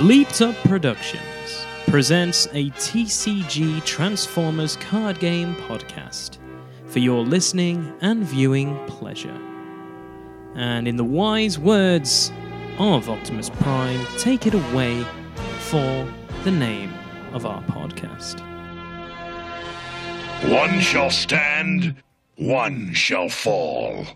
Bleeped Up Productions presents a TCG Transformers card game podcast for your listening and viewing pleasure. And in the wise words of Optimus Prime, take it away for the name of our podcast. One shall stand, one shall fall.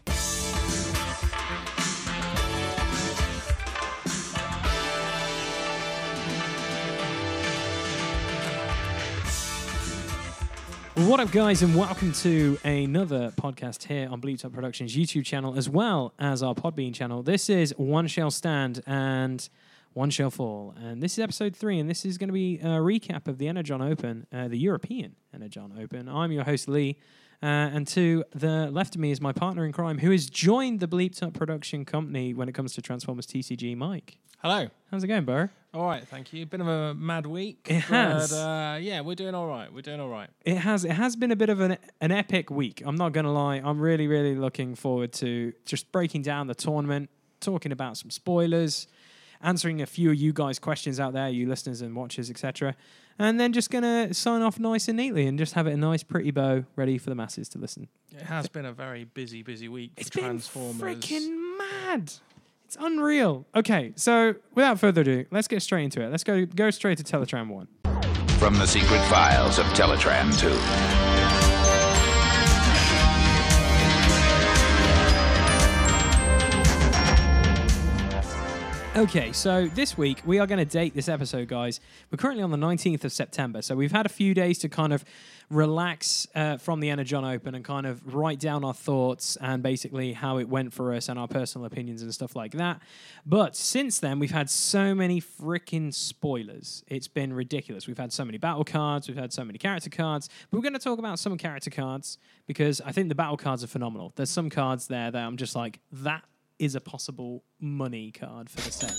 What up, guys, and welcome to another podcast here on Bleeped Up Productions YouTube channel, as well as our Podbean channel. This is One Shall Stand and One Shall Fall, and this is episode three, and this is going to be a recap of the Energon Open, uh, the European Energon Open. I'm your host Lee, uh, and to the left of me is my partner in crime, who has joined the Bleeped Up production company when it comes to Transformers TCG. Mike, Hello. how's it going, bro? All right, thank you. Been of a mad week. It has. But, uh, yeah, we're doing all right. We're doing all right. It has it has been a bit of an an epic week. I'm not gonna lie. I'm really really looking forward to just breaking down the tournament, talking about some spoilers, answering a few of you guys' questions out there, you listeners and watchers, etc. And then just gonna sign off nice and neatly and just have it a nice pretty bow ready for the masses to listen. It has been a very busy, busy week for It's been Transformers. freaking mad. It's unreal. Okay, so without further ado, let's get straight into it. Let's go go straight to Teletraan one. From the secret files of Teletraan 2. Okay, so this week we are going to date this episode, guys. We're currently on the 19th of September, so we've had a few days to kind of relax uh, from the Energon Open and kind of write down our thoughts and basically how it went for us and our personal opinions and stuff like that. But since then, we've had so many freaking spoilers. It's been ridiculous. We've had so many battle cards, we've had so many character cards, but we're going to talk about some character cards because I think the battle cards are phenomenal. There's some cards there that I'm just like, that is a possible money card for the set.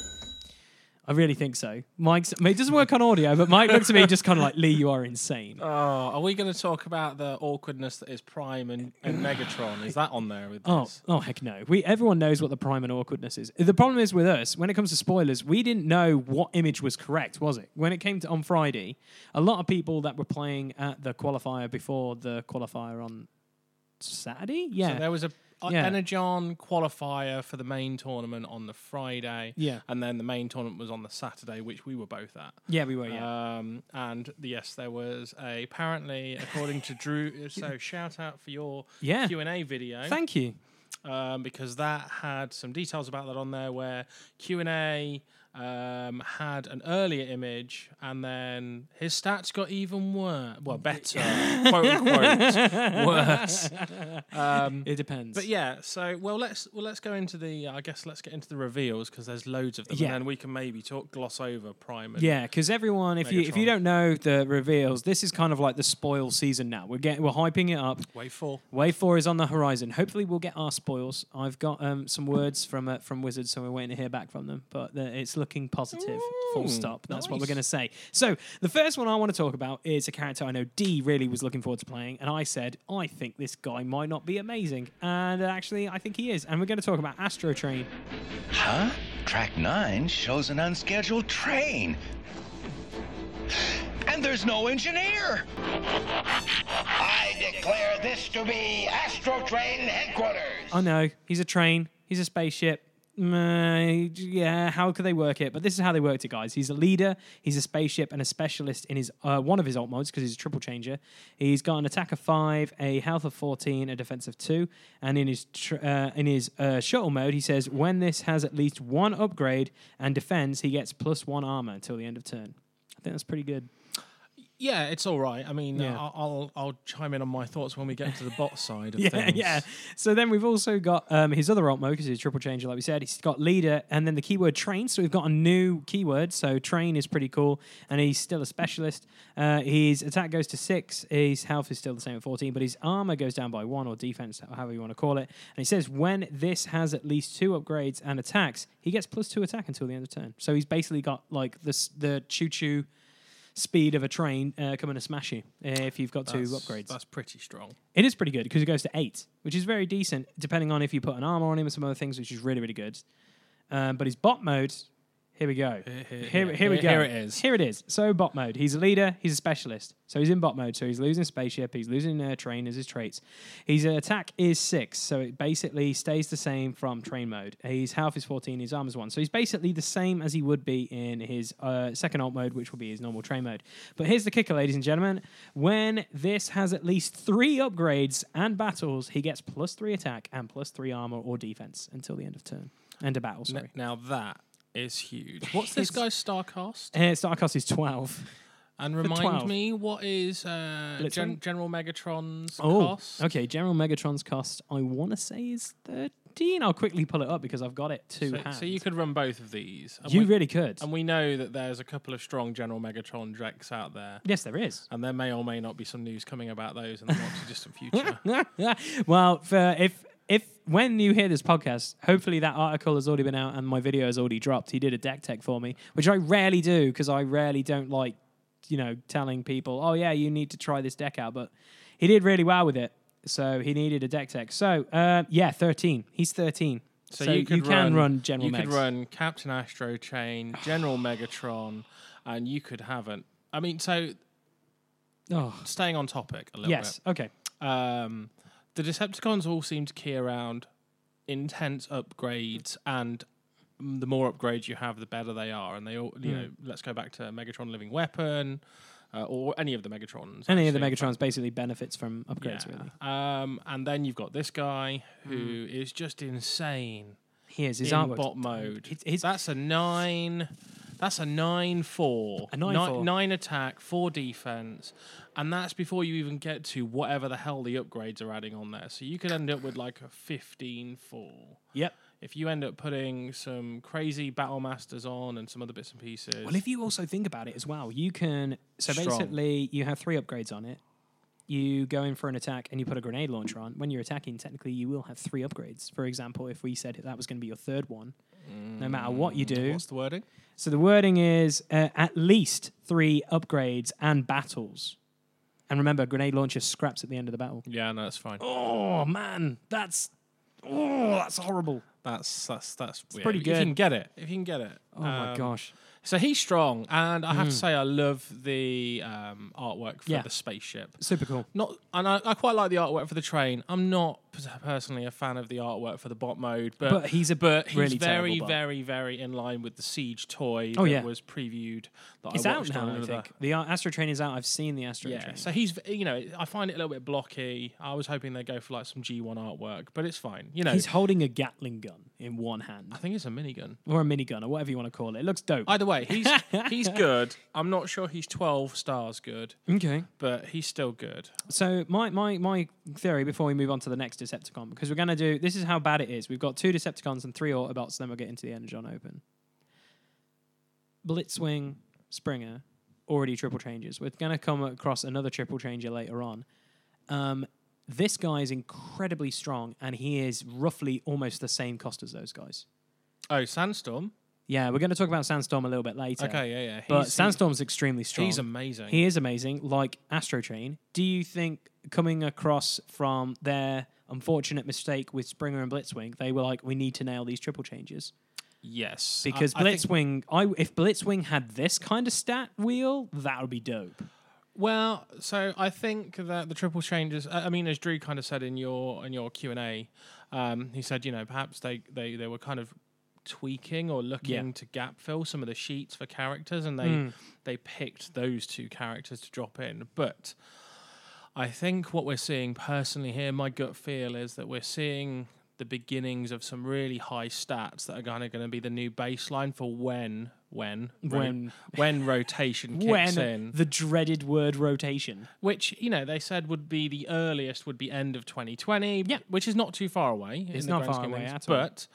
I really think so. Mike's, it doesn't work on audio, but Mike looks at me just kind of like, Lee, you are insane. Oh, are we going to talk about the awkwardness that is Prime and, and Megatron? Is that on there with Oh, this? oh heck no. We everyone knows what the prime and awkwardness is. The problem is with us when it comes to spoilers, we didn't know what image was correct, was it? When it came to on Friday, a lot of people that were playing at the qualifier before the qualifier on Saturday, yeah, So there was a Yeah. Energon qualifier for the main tournament on the Friday. Yeah. And then the main tournament was on the Saturday, which we were both at. yeah, we were, yeah. Um, and yes, there was a apparently, according to Drew. So shout out for your Yeah. Q and A video. Thank you. um, because that had some details about that on there where Q and A um, had an earlier image, and then his stats got even worse. Well, better, quote unquote, worse. Um, It depends. but yeah, so well, let's well let's go into the. I guess let's get into the reveals because there's loads of them, Yeah. and then we can maybe talk gloss over Prime. And, Yeah, because everyone, if you if you don't know the reveals, this is kind of like the spoil season now. We're getting we're hyping it up. Wave four. Wave four is on the horizon. Hopefully, we'll get our spoils. I've got um, some words from uh, from Wizards, so we're waiting to hear back from them. But uh, it's looking positive. Full mm, stop. That's what we're going to say. So the first one I want to talk about is a character I know D really was looking forward to playing, and I said I think this guy might not be amazing, and actually I think he is. And we're going to talk about Astrotrain. Huh? Track 9 shows an unscheduled train. And there's no engineer. I declare this to be Astrotrain headquarters. I know he's a train. He's a spaceship. Mm, yeah, how could they work it? But this is how they worked it, guys. He's a leader. He's a spaceship and a specialist in his uh, one of his alt modes because he's a triple changer. He's got an attack of five, a health of fourteen, a defense of two, and in his tr- uh, in his uh, shuttle mode, he says when this has at least one upgrade and defends, he gets plus one armor until the end of turn. I think that's pretty good. Yeah, it's all right. I mean, Yeah. I'll, I'll I'll chime in on my thoughts when we get to the bot side of Yeah, things. yeah. So then we've also got um, his other alt mode because he's a triple changer, like we said. He's got leader and then the keyword train. So we've got a new keyword. So train is pretty cool, and he's still a specialist. Uh, his attack goes to six. His health is still the same at fourteen, but his armor goes down by one or defense, however you want to call it. And he says when this has at least two upgrades and attacks, he gets plus two attack until the end of turn. So he's basically got like this the choo choo speed of a train uh, coming to smash you uh, if you've got two upgrades. That's pretty strong. It is pretty good because it goes to eight, which is very decent, depending on if you put an armor on him and some other things, which is really, really good. Um, but his bot mode Here we go. here- Here, here- here we go. here it is. Here it is. So bot mode. He's a leader. He's a specialist. So he's in bot mode. So he's losing spaceship. He's losing uh, train as his traits. His attack is six. So it basically stays the same from train mode. His health is 14. His armor is one. So he's basically the same as he would be in his uh, second alt mode, which will be his normal train mode. But here's the kicker, ladies and gentlemen. When this has at least three upgrades and battles, he gets plus three attack and plus three armor or defense until the end of turn. End of battle, N- sorry. Now that is huge. What's this guy's star cost? Uh, Star cost is 12. And remind 12. me, what is uh? Gen- General Megatron's Oh, cost? okay. General Megatron's cost, I want to say, is 13. I'll quickly pull it up because I've got it to So, hand. so you could run both of these. And You we, really could. and we know that there's a couple of strong General Megatron decks out there. yes, there is. And there may or may not be some news coming about those in the not too distant future. well, for, if if when you hear this podcast, hopefully that article has already been out and my video has already dropped. He did a deck tech for me, which I rarely do because I rarely don't like, you know, telling people, oh yeah, you need to try this deck out. But he did really well with it, so he needed a deck tech. So uh, yeah, thirteen. He's thirteen. So, you, could can run General You could run Captain Astrotrain, General Megatron, and you could have an. I mean, so Oh, staying on topic a little yes. Okay. Um, the Decepticons all seem to key around intense upgrades, and mm, the more upgrades you have, the better they are. And they all, you Hmm. know, let's go back to Megatron Living Weapon, uh, or any of the Megatrons. Any of the. Megatrons basically benefits from upgrades, really. Um, and then you've got this guy who is just insane He is. His in artwork. bot mode. His- his- that's a nine. That's a nine four. A nine four. nine attack, four defense, and that's before you even get to whatever the hell the upgrades are adding on there. So you could end up with like a 15-4. Yep. If you end up putting some crazy battle masters on and some other bits and pieces. Well, if you also think about it as well, you can. So Strong. basically, you have three upgrades on it. You go in for an attack and you put a grenade launcher on. When you're attacking, technically, you will have three upgrades. For example, if we said that was going to be your third one, no matter what you mm, do. what's the wording? So the wording is uh, at least three upgrades and battles. And remember, grenade launcher scraps at the end of the battle. Yeah, no, that's fine. Oh man, that's oh, that's horrible. That's that's that's weird. pretty good. If you can get it, if you can get it. Oh my Um, gosh. So he's strong, and I have to say I love the um, artwork for Yeah. the spaceship. Super cool. Not, and I, I quite like the artwork for the train. I'm not personally a fan of the artwork for the bot mode, but But he's a but he's really very, very, very in line with the Siege toy Oh, that yeah. was previewed. That It's I out now, I think. The Astro Train is out. I've seen the Astro Yeah, Train. so he's you know I find it a little bit blocky. I was hoping they'd go for like some G1 artwork, but it's fine. You know, He's holding a Gatling gun in one hand, I think it's a minigun. or a minigun, or whatever you want to call it. It looks dope. Either way, he's he's good. I'm not sure he's 12 stars good, okay. but he's still good. So my, my my theory before we move on to the next Decepticon, because we're gonna do this is how bad it is. We've got two Decepticons and three Autobots, then we'll get into the Energon Open. Blitzwing, Springer, already triple changes. We're gonna come across another triple changer later on. Um, this guy is incredibly strong, and he is roughly almost the same cost as those guys. Oh, Sandstorm. Yeah, we're going to talk about Sandstorm a little bit later. Okay, yeah, yeah. But Sandstorm's extremely strong. He's amazing. He is amazing, like Astrotrain. Do you think coming across from their unfortunate mistake with Springer and Blitzwing, they were like, we need to nail these triple changes? yes, Because I- I Blitzwing, I, if Blitzwing had this kind of stat wheel, that would be dope. Well, so I think that the triple changes. I I mean, as Drew kind of said in your in your Q and A, um, he said, you know, perhaps they they they were kind of tweaking or looking Yeah. to gap fill some of the sheets for characters, and they Mm. they picked those two characters to drop in. But I think what we're seeing personally here, my gut feel is that we're seeing the beginnings of some really high stats that are kind of going to be the new baseline for when when When- when rotation kicks when in the dreaded word rotation. which you know they said would be the earliest would be end of 2020 Yeah. which is not too far away It's not far away things. at all. but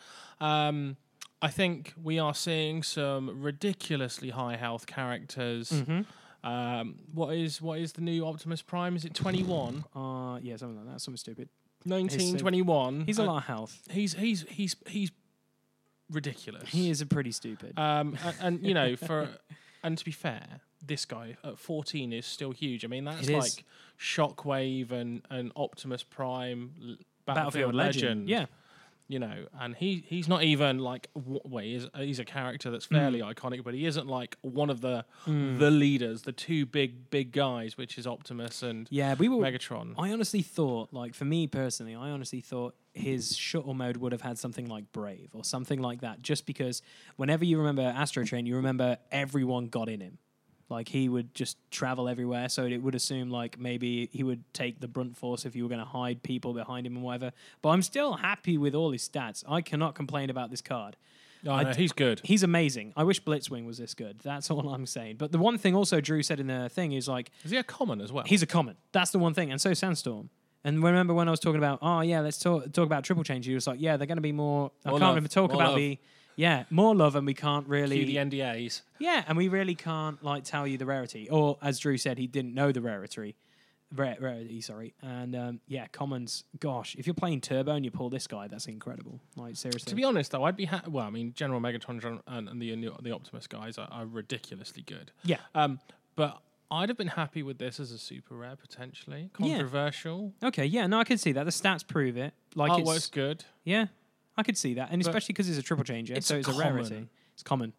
um, I think we are seeing some ridiculously high health characters Mm-hmm. Um, what is what is the new Optimus Prime is it 21 Uh, yeah, something like that. Something stupid. 19 so- 21 He's a lot of health. he's he's he's he's ridiculous He is a pretty stupid. um, and, and you know, for and to be fair, this guy at 14 is still huge. I mean, that's It is. like Shockwave and, and Optimus Prime, Battlefield, Battlefield Legend. Legend. Yeah. You know, and he he's not even like w- well, he is, he's a character that's hmm. fairly iconic, but he isn't like one of the hmm. the leaders, the two big big guys, which is Optimus and Yeah, we were. Megatron. I honestly thought, like for me personally, I honestly thought his shuttle mode would have had something like Brave or something like that. Just because whenever you remember Astrotrain, you remember everyone got in him. Like he would just travel everywhere, so it would assume like maybe he would take the brunt force if you were going to hide people behind him and whatever. But I'm still happy with all his stats. I cannot complain about this card. Oh, no, he's good. He's amazing. I wish Blitzwing was this good. That's all I'm saying. But the one thing also Drew said in the thing is like Is he a common as well? He's a common. That's the one thing. And so Sandstorm. And remember when I was talking about, oh yeah, let's talk talk about triple change. He was like, yeah, they're going to be more. I can't love. even talk about love. the. Yeah, more love, and we can't Cue really. the NDAs. yeah, and we really can't like tell you the rarity. Or as Drew said, he didn't know the rarity. Rare, rarity, sorry. And um, yeah, commons. Gosh, if you're playing turbo and you pull this guy, that's incredible. Like seriously. To be honest, though, I'd be ha- well. I mean, General Megatron and, and the the Optimus guys are, are ridiculously good. yeah. Um, but I'd have been happy with this as a super rare potentially. Yeah. Controversial. Okay. Yeah. No, I could see that. The stats prove it. Like Artwork's it's good. Yeah, I could see that, and especially because it's a triple changer, it's so a it's a common. rarity. It's common.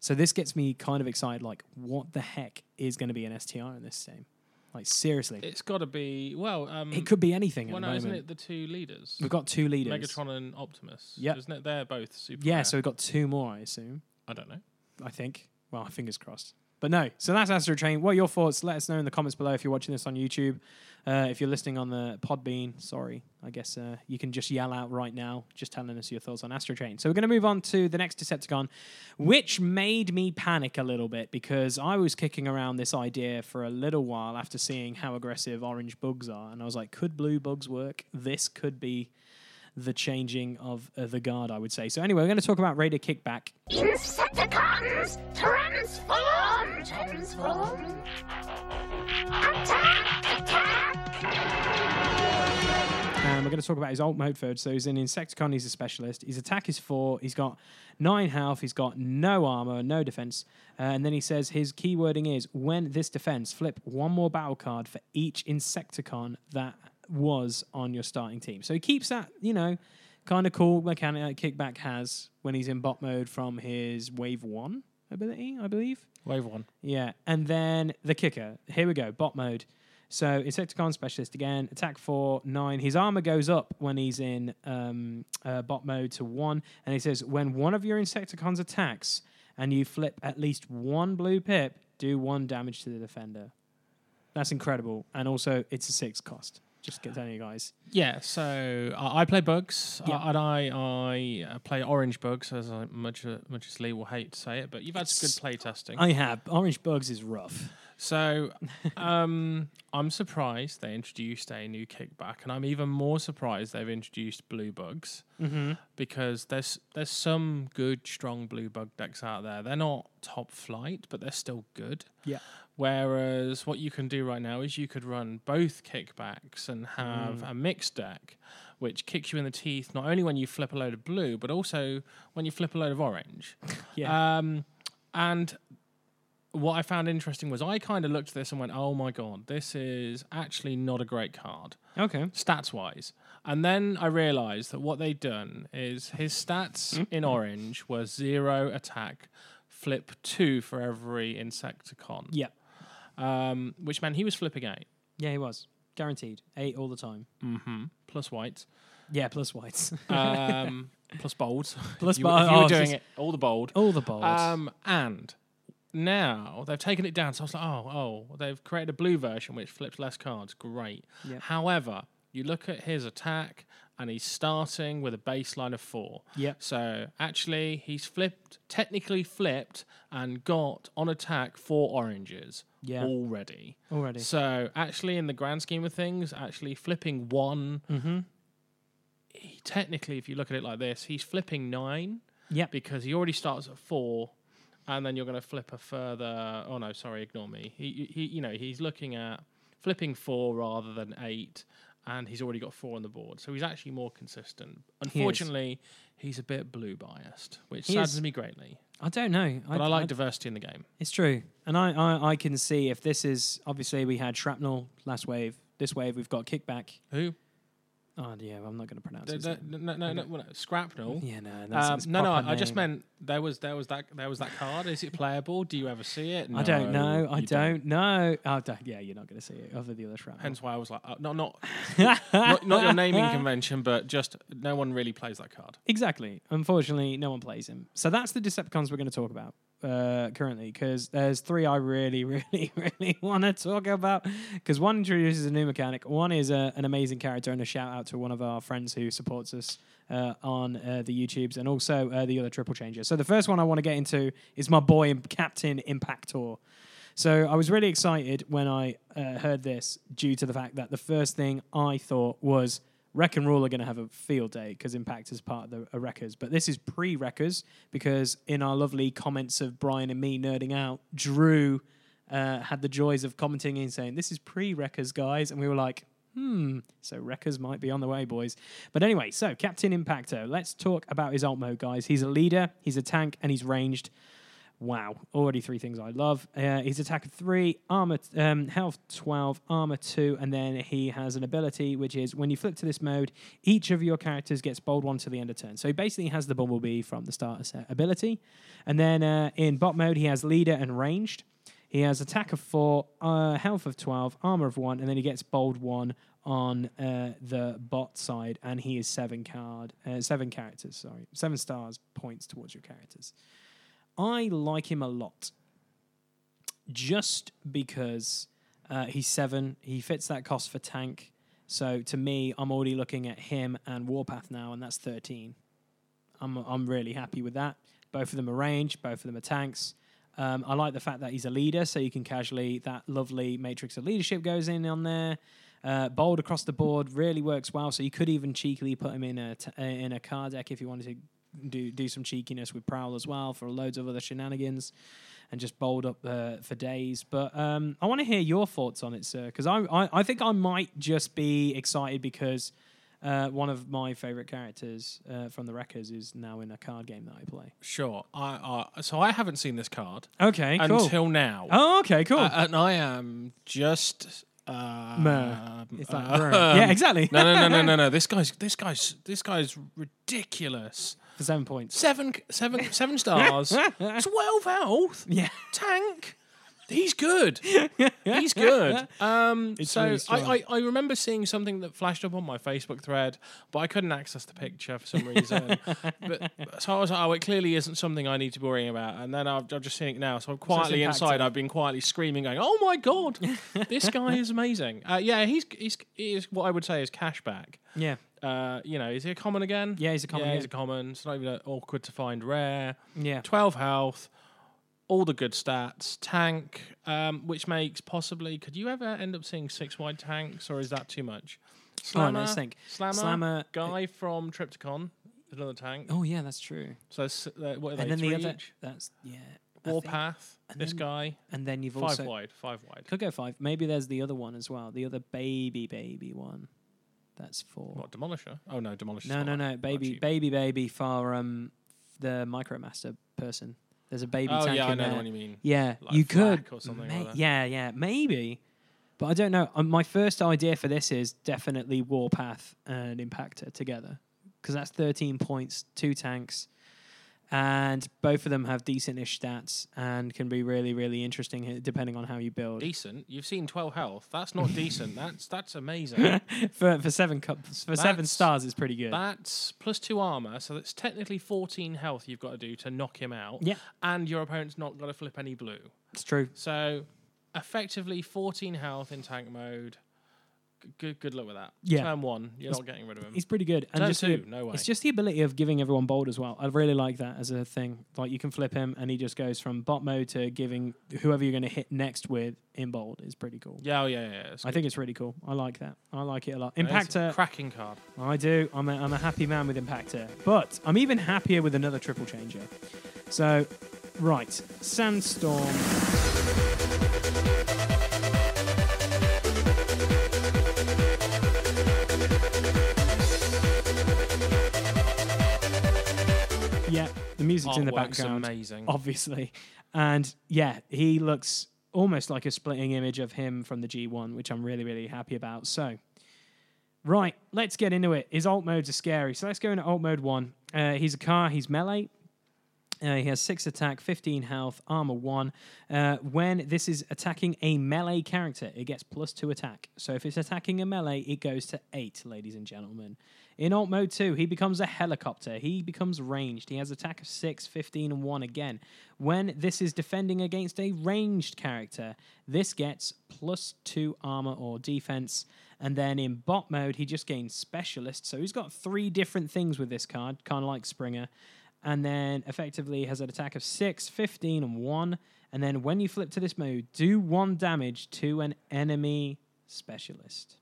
So this gets me kind of excited. Like, what the heck is going to be an STR in this game? Like, seriously, it, It's got to be well. Um, it could be anything Well, at no, the isn't it the two leaders? We've got two leaders. Megatron and Optimus. Yep. Isn't it? They're both super. Yeah, rare. so we've got two more, I assume. I don't know. I think. Well, fingers crossed. But no, so that's Astrotrain. What are your thoughts? Let us know in the comments below if you're watching this on YouTube. Uh, if you're listening on the Podbean, sorry, I guess uh, you can just yell out right now, just telling us your thoughts on Astrotrain. So we're going to move on to the next Decepticon, which made me panic a little bit because I was kicking around this idea for a little while after seeing how aggressive orange bugs are, and I was like, could blue bugs work? This could be the changing of uh, the guard, I would say. So anyway, we're going to talk about Raider Kickback. Insecticons, transform, transform. Attack, attack. And we're going to talk about his alt mode first. So he's an Insecticon, he's a specialist. His attack is four. He's got nine health. He's got no armor, no defense. Uh, and then he says his keywording is when this defense, flip one more battle card for each Insecticon that was on your starting team. So he keeps that, you know, kind of cool mechanic that Kickback has when he's in bot mode from his wave one ability, I believe. Wave one. Yeah, and then the kicker. Here we go, bot mode. So Insecticon specialist again, attack four, nine. His armor goes up when he's in um, uh, bot mode to one, and he says when one of your Insecticons attacks and you flip at least one blue pip, do one damage to the defender. That's incredible, and also it's a six cost. Just get telling you guys. Yeah, so I I play bugs, Yeah. uh, and I I uh, play orange bugs, as I, much uh, much as Lee will hate to say it, but you've had some good play testing. I have orange bugs is rough. So um, I'm surprised they introduced a new kickback, and I'm even more surprised they've introduced blue bugs Mm-hmm. because there's there's some good strong blue bug decks out there. They're not top flight, but they're still good. Yeah. Whereas what you can do right now is you could run both kickbacks and have Mm. a mixed deck, which kicks you in the teeth not only when you flip a load of blue, but also when you flip a load of orange. Yeah. Um, and what I found interesting was I kind of looked at this and went, "Oh my god, this is actually not a great card, okay. stats wise." And then I realised that what they'd done is his stats in orange were zero attack, flip two for every Insecticon, Yeah. um, which meant he was flipping eight Yeah, he was guaranteed eight all the time. plus whites, Yeah, plus whites. um, plus bold. Plus you, you oh, were doing it all the bold. all the bold. Um, and now they've taken it down. So I was like, oh, oh, they've created a blue version which flips less cards. Great. Yep. However, you look at his attack and he's starting with a baseline of four. Yep. So actually, he's flipped, technically flipped, and got on attack four oranges Yeah. already. Already. So actually, in the grand scheme of things, actually flipping one, Mm-hmm. he, technically, if you look at it like this, he's flipping nine Yeah. because he already starts at four, and then you're going to flip a further. Oh no, sorry, ignore me. He, he, you know, he's looking at flipping four rather than eight, and he's already got four on the board, so he's actually more consistent. Unfortunately, he's a bit blue biased, which He saddens is. me greatly. I don't know. But I, like diversity in the game. It's true, and I, I I can see if this is obviously we had shrapnel last wave. This wave we've got kickback. Who? Oh yeah, I'm not going to pronounce The- his the- name. no, no, no, well, no, Scrapnel. Yeah, no, that's Um, no, no. I just meant there was there was that there was that card. Is it playable? Do you ever see it? I don't know. I you don't know. Oh, don't- yeah, you're not going to see it over the other shrapnel. Hence why I was like, uh, not not not, not your naming convention, but just no one really plays that card. Exactly. Unfortunately, no one plays him. So that's the Decepticons we're going to talk about uh, currently because there's three I really, really, really want to talk about. Because one introduces a new mechanic, one is a, an amazing character, and a shout out to one of our friends who supports us uh, on uh, the YouTubes and also uh, the other Triple Changer. So the first one I want to get into is my boy Captain Impactor. So I was really excited when I uh, heard this due to the fact that the first thing I thought was Wreck and Rule are going to have a field day because Impact is part of the uh, Wreckers. But this is pre Wreckers because in our lovely comments of Brian and me nerding out, Drew uh, had the joys of commenting and saying, This is pre Wreckers, guys. And we were like, Hmm, so Wreckers might be on the way, boys. But anyway, so Captain Impactor, let's talk about his alt mode, guys. He's a leader, he's a tank, and he's ranged. Wow, already three things I love. Uh, he's attack of three, armor, um, health 12, armor two, and then he has an ability which is when you flip to this mode, each of your characters gets bold one to the end of turn. So he basically has the Bumblebee from the starter set ability. And then uh, in bot mode, he has leader and ranged. He has attack of four, uh, health of 12, armor of one, and then he gets bold one on uh, the bot side, and he is seven card, uh, seven characters. Sorry, seven stars points towards your characters. I like him a lot, just because uh, he's seven. He fits that cost for tank. So to me, I'm already looking at him and Warpath now, and that's thirteen. I'm I'm really happy with that. Both of them are range, both of them are tanks. Um, I like the fact that he's a leader, so you can casually that lovely matrix of leadership goes in on there. Uh, bold across the board really works well. So you could even cheekily put him in a t- uh, in a card deck if you wanted to do do some cheekiness with Prowl as well for loads of other shenanigans, and just bold up uh, for days. But um, I want to hear your thoughts on it, sir, because I, I I think I might just be excited because. Uh, one of my favorite characters uh, from the Wreckers is now in a card game that I play. Sure. I, I so I haven't seen this card Okay, cool. until now, oh, okay, cool. Uh, and I am just. Uh, Meh. It's like, um, yeah, exactly. no, no, no, no, no, no. This guy's this guy's this guy's ridiculous. For seven points. Seven, seven, seven stars. Twelve health. Yeah. Tank. He's good. He's good. Um, It's so really strong. I, I, I remember seeing something that flashed up on my Facebook thread, but I couldn't access the picture for some reason. but so I was like, oh, it clearly isn't something I need to be worrying about. And then I've, I'm just seeing it now. So I'm quietly inside. I've been quietly screaming, going, "Oh my god, this guy is amazing!" Uh, yeah, he's he's he is what I would say is cashback. Yeah. Uh, you know, is he a common again? Yeah, he's a common Yeah, he's a common. It's not even uh, awkward to find rare. Yeah. 12 health, all the good stats, tank, um, which makes possibly. Could you ever end up seeing six wide tanks, or is that too much? Oh, Slammer, no, let's think. Slammer, Slammer- guy from Trypticon, another tank. Oh, yeah, that's true. So uh, what are they? and then the other. each? That's, yeah. Warpath, this then guy, And then you've five also. wide, five wide. Could go five. Maybe there's the other one as well. The other baby, baby one. That's four. What Demolisher? Oh no, Demolisher. No, no, no. Baby, baby, baby for um, the Micromaster person. There's a baby Oh tank yeah, I in know there. the one you mean. Yeah, Like you could. Flak or something may- like that. Yeah, yeah, maybe. But I don't know. Um, my first idea for this is definitely Warpath and Impactor together because that's 13 points, two tanks, and both of them have decent-ish stats and can be really, really interesting uh, depending on how you build. Decent. You've seen 12 health. That's not decent. That's that's amazing. for for seven cups for seven stars it's pretty good. That's plus two armor, so that's technically 14 health you've got to do to knock him out. Yeah. And your opponent's not got to flip any blue. it's true. So effectively 14 health in tank mode. Good, good luck with that. Yeah. Turn one, you're not getting rid of him. He's pretty good. And Turn just the- two, no way. It's just the ability of giving everyone bold as well. I really like that as a thing. Like you can flip him, and he just goes from bot mode to giving whoever you're going to hit next with in bold. is pretty cool. Yeah, oh, yeah, yeah. I think it's really cool. I like that. I like it a lot. It's a Impactor, cracking card. I do. I'm a, I'm a happy man with Impactor, but I'm even happier with another triple changer. So, right, Sandstorm. The music's in the Artwork's background amazing. obviously. And yeah, he looks almost like a splitting image of him from the G1, which I'm really, really happy about. So, Right, let's get into it. His alt modes are scary. So let's go into alt mode one. Uh, he's a car, he's melee. Uh, he has six attack, 15 health, armor one. Uh, when this is attacking a melee character, it gets plus two attack. So if it's attacking a melee, it goes to eight, ladies and gentlemen. In alt mode two, he becomes a helicopter. He becomes ranged. He has attack of six, 15, and one again. When this is defending against a ranged character, this gets plus two armor or defense. And then in bot mode, he just gains specialist. So he's got three different things with this card, kind of like Springer and then effectively has an attack of 6, 15, and 1. And then when you flip to this mode, do 1 damage to an enemy specialist.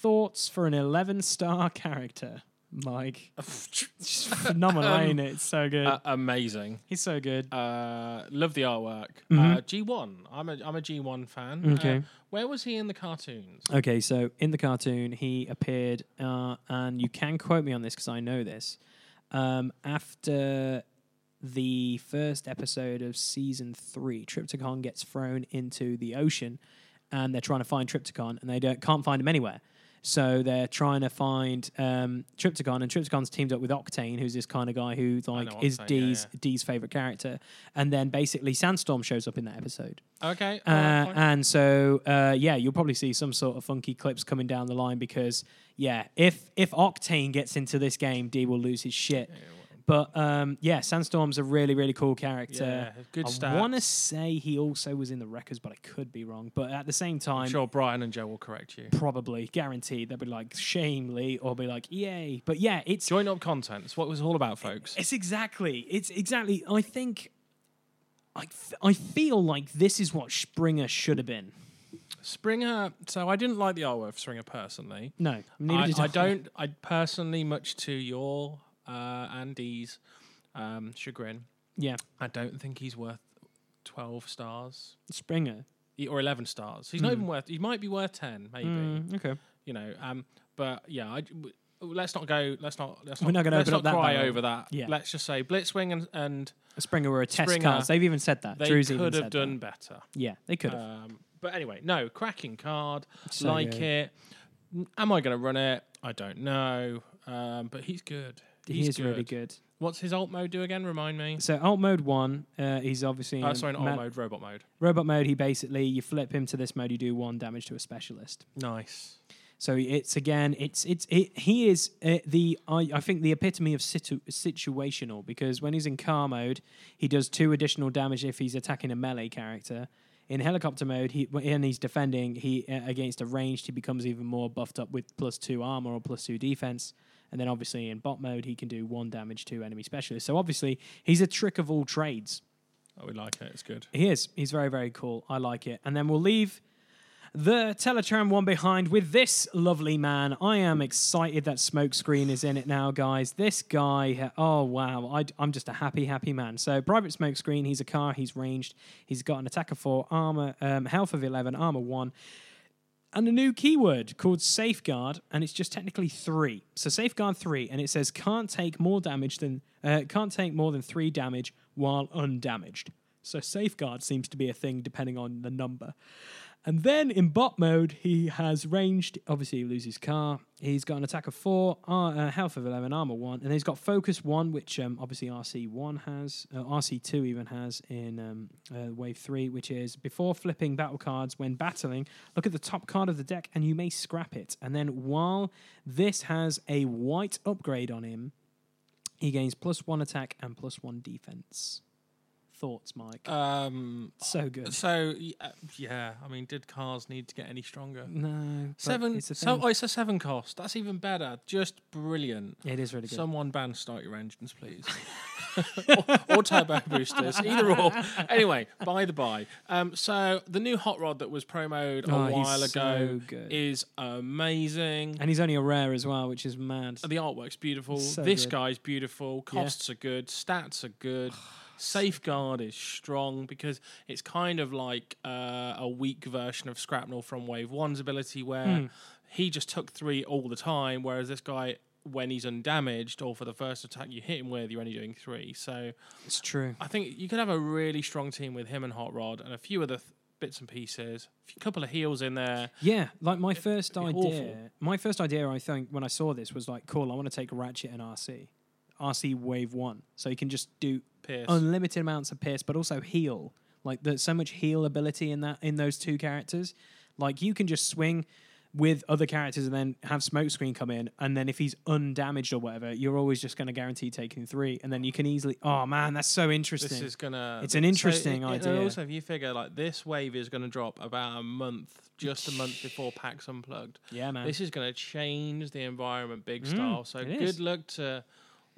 Thoughts for an 11 star character, Mike? Phenomenal, ain't it? It's so good. Uh, amazing. He's so good. Uh, love the artwork. Uh, G1. I'm a I'm a G1 fan. Uh, Okay. where was he in the cartoons? Okay, so in the cartoon, he appeared, uh, and you can quote me on this because I know this. Um, after the first episode of season three, Trypticon gets thrown into the ocean, and they're trying to find Trypticon, and they don't can't find him anywhere. So they're trying to find um, Trypticon, and Trypticon's teamed up with Octane, who's this kind of guy who like know is Octane, yeah, Dee's yeah. Dee's favorite character, and then basically Sandstorm shows up in that episode. Okay. Uh, fine. and so, uh, yeah, you'll probably see some sort of funky clips coming down the line because, yeah, if if Octane gets into this game, D will lose his shit. But um, yeah, Sandstorm's a really really cool character. Yeah, good stuff. I want to say he also was in the Wreckers, but I could be wrong. But at the same time, I'm sure Brian and Joe will correct you. probably guaranteed they'll be like shame Lee or be like yay. But yeah, it's Join up content. That's what it was all about, folks. it's exactly. It's exactly. I think. I, f- I feel like this is what Springer should have been. Springer. So I didn't like the artwork for Springer personally. No, neither I, I don't. I personally, much to your uh, Andy's um, chagrin, Yeah, I don't think he's worth twelve stars Springer. He- or eleven stars. He's not even worth. He might be worth ten, maybe. Mm, okay. You know. Um. But yeah. I, w- let's not go. Let's not. Let's We're not. gonna let's open not up that cry barrel. over that. Yeah. Let's just say Blitzwing and, and Springer were a test Springer, cards. They've even said that. they Drew's even could have said done That. better. Yeah, they could have. Um, but anyway, no, cracking card. So like good. it. Am I going to run it? I don't know. Um, but he's good. He He's is really good. What's his alt mode do again? Remind me. So alt mode one, uh, he's obviously Oh, in sorry, not ma- alt mode, robot mode. Robot mode. He basically you flip him to this mode, you do one damage to a specialist. Nice. So it's again, it's it's it, he is uh, the I, I think the epitome of situ- situational because when he's in car mode, he does two additional damage if he's attacking a melee character. In helicopter mode, he and he's defending he uh, against a ranged, he becomes even more buffed up with plus two armor or plus two defense. And then obviously in bot mode, he can do one damage to enemy specialists. So obviously he's a trick of all trades. Oh, we like it. It's good. He is. He's very, very cool. I like it. And then we'll leave the Teletraan one behind with this lovely man. I am excited that Smokescreen is in it now, guys. This guy, oh wow, I, am just a happy, happy man. So, Private Smokescreen, he's a car, he's ranged, he's got an attack of four, armor, um, health of 11, armor one, and a new keyword called Safeguard, and it's just technically three. So, Safeguard three, and it says can't take more damage than, uh, can't take more than three damage while undamaged. So, Safeguard seems to be a thing depending on the number. And then in bot mode, he has ranged. Obviously, he loses car. He's got an attack of four, uh, health of eleven, armor one, and he's got focus one, which um, obviously RC one has, uh, RC two even has in um, uh, wave three, which is before flipping battle cards when battling, look at the top card of the deck and you may scrap it. And then while this has a white upgrade on him, he gains plus one attack and plus one defense. Thoughts, Mike? Um, so good. so uh, yeah, I mean, did cars need to get any stronger? No, Seven. It's a So oh, it's a seven cost. That's even better. Just brilliant. it is really good. Someone ban start your engines, please. or, or turbo boosters, either or. Anyway, by the by, um, so the new hot rod that was promoed a Oh, he's while ago so is amazing. and he's only a rare as well, which is mad. the artwork's beautiful. So this good. guy's beautiful. Costs are good. Stats are good. Safeguard is strong because it's kind of like uh, a weak version of Scrapnel from Wave One's ability, where Hmm. he just took three all the time, whereas this guy, when he's undamaged or for the first attack you hit him with, you're only doing three. So It's true. I think you could have a really strong team with him and Hot Rod and a few other th- bits and pieces. A couple of heels in there. Yeah, like my first idea. awful. My first idea, I think, when I saw this was like, cool. I want to take Ratchet and RC, RC Wave One, so you can just do Pierce. unlimited amounts of pierce, but also heal. Like there's so much heal ability in that in those two characters. Like you can just swing with other characters and then have smokescreen come in, and then if he's undamaged or whatever, you're always just going to guarantee taking three, and then you can easily. Oh man, that's so interesting. This is gonna. It's an interesting it- it- idea. And also, if you figure like this wave is going to drop about a month, just a month before PAX Unplugged. yeah, man. This is going to change the environment big mm, style. So good is. luck to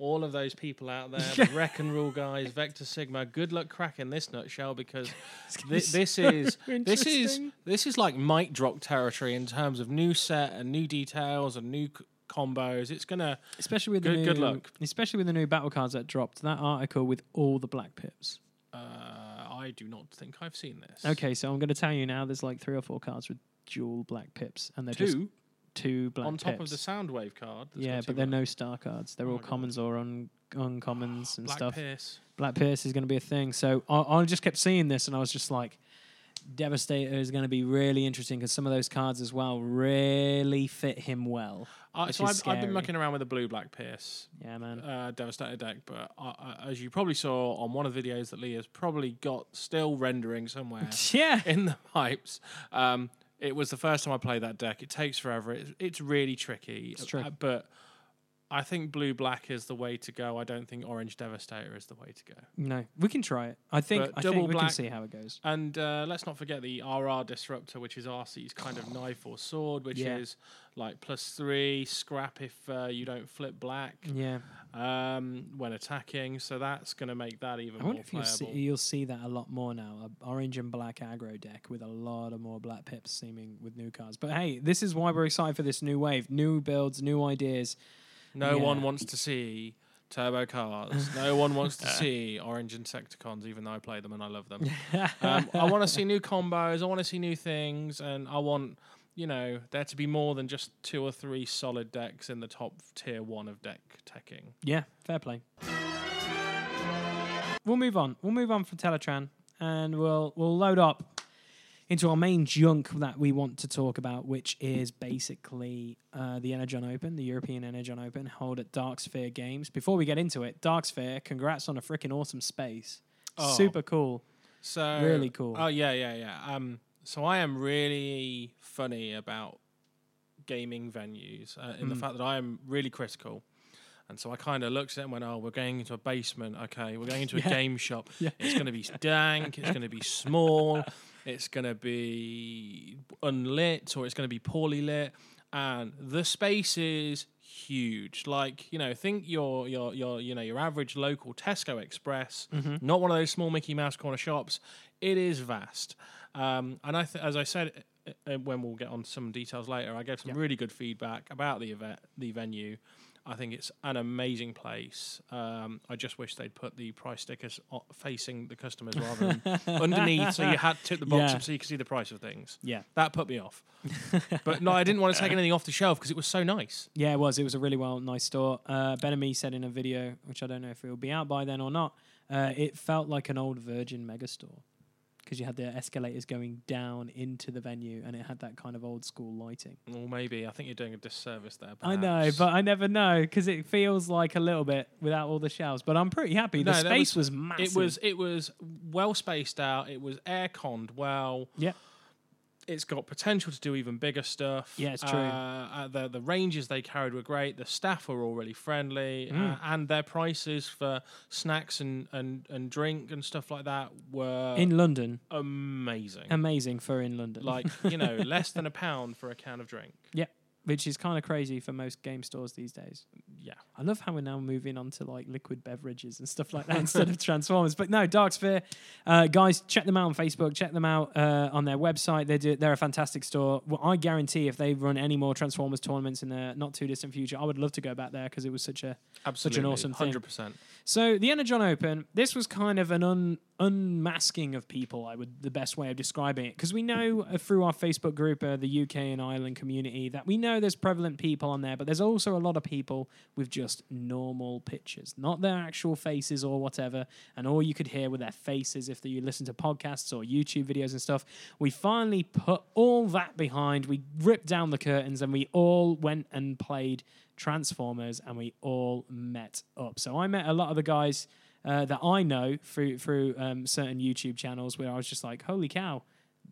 all of those people out there, the Wreck and Rule guys, Vector Sigma. Good luck cracking this nutshell because thi- this is this is this is like mic drop territory in terms of new set and new details and new c- combos. It's gonna especially with the Good- new, good luck. Especially with the new battle cards that dropped. That article with all the black pips. uh, I do not think I've seen this. Okay, so I'm going to tell you now. There's like three or four cards with dual black pips, and they're just two black on top of the Soundwave card. yeah, but they're no star cards. They're all my God. commons or un- uncommons and Black stuff. Pierce. Black Pierce is going to be a thing. So I, I just kept seeing this, and I was just like, Devastator is going to be really interesting because some of those cards as well really fit him well. Uh, so I've, I've been mucking around with a blue black Pierce Yeah, man. uh, Devastator deck, but as you probably saw on one of the videos that Lee has probably got still rendering somewhere yeah. in the pipes. Um, it was the first time I played that deck. It takes forever. It's, it's really tricky. It's tricky. uh, but I think blue black is the way to go. I don't think orange Devastator is the way to go. No, we can try it. I think. But I double think we can black- see how it goes. And uh, let's not forget the RR Disruptor, which is RC's kind of knife or sword, which Yeah. is like plus three scrap if uh, you don't flip black Yeah. um, when attacking. So that's going to make that even I more wonder if you'll see, playable. you'll see that a lot more now. A orange and black aggro deck with a lot of more black pips seeming with new cards. But hey, this is why we're excited for this new wave. New builds, new ideas. No one wants to see turbo cars. no one wants to see orange Insecticons, even though I play them and I love them. um, I want to see new combos. I want to see new things, and I want you know there to be more than just two or three solid decks in the top tier one of deck teching. Yeah, fair play. We'll move on. We'll move on from Teletraan and we'll we'll load up into our main junk that we want to talk about, which is basically uh, the Energon Open, the European Energon Open, held at Darksphere Games. Before we get into it, Darksphere, congrats on a freaking awesome space. Oh. Super cool. So Really cool. Oh yeah, yeah, yeah. Um, so I am really funny about gaming venues uh, in the Mm. fact that I am really critical. And so I kind of looked at it and went, "Oh, we're going into a basement. Okay, we're going into a game shop. Yeah. It's going to be dank. It's going to be small. It's going to be unlit, or it's going to be poorly lit. And the space is huge. Like you know, think your your your you know your average local Tesco Express, Mm-hmm. not one of those small Mickey Mouse corner shops. It is vast. Um, and I, th- as I said, uh, uh, when we'll get on some details later, I gave some really good feedback about the event, the venue. I think it's an amazing place. Um, I just wish they'd put the price stickers o- facing the customers rather than underneath, so you had to tip the box Yeah. up so you could see the price of things. Yeah. That put me off. but no, I didn't want to take anything off the shelf because it was so nice. Yeah, it was. It was a really well, nice store. Uh, ben and me said in a video, which I don't know if it will be out by then or not, uh, it felt like an old Virgin megastore because you had the escalators going down into the venue and it had that kind of old school lighting. Or maybe I think you're doing a disservice there. I know, but I never know because it feels like a little bit without all the shelves. But I'm pretty happy. The No, space was- was, massive. It was it was well spaced out. It was air conned well. Yeah. It's got potential to do even bigger stuff. Yeah, it's true. Uh, uh, the the ranges they carried were great. The staff were all really friendly, Mm. uh, and their prices for snacks and, and, and drink and stuff like that were in London. amazing. Amazing for in London. like you know, less than a pound for a can of drink. yeah, which is kind of crazy for most game stores these days. Yeah. I love how we're now moving on to like liquid beverages and stuff like that instead of Transformers. But no, Dark Sphere, uh, guys, check them out on Facebook. Check them out uh, on their website. They do, they're a fantastic store. Well, I guarantee if they run any more Transformers tournaments in the not too distant future, I would love to go back there because it was such a Absolutely, awesome thing. Hundred percent. so the Energon Open, this was kind of an un, unmasking of people. I would the best way of describing it because we know uh, through our Facebook group, uh, the UK and Ireland community, that we know there's prevalent people on there, but there's also a lot of people with just normal pictures, not their actual faces or whatever. And all you could hear were their faces if you listen to podcasts or YouTube videos and stuff. We finally put all that behind. We ripped down the curtains and we all went and played Transformers and we all met up. So I met a lot of the guys uh, that I know through through um, certain YouTube channels where I was just like, holy cow,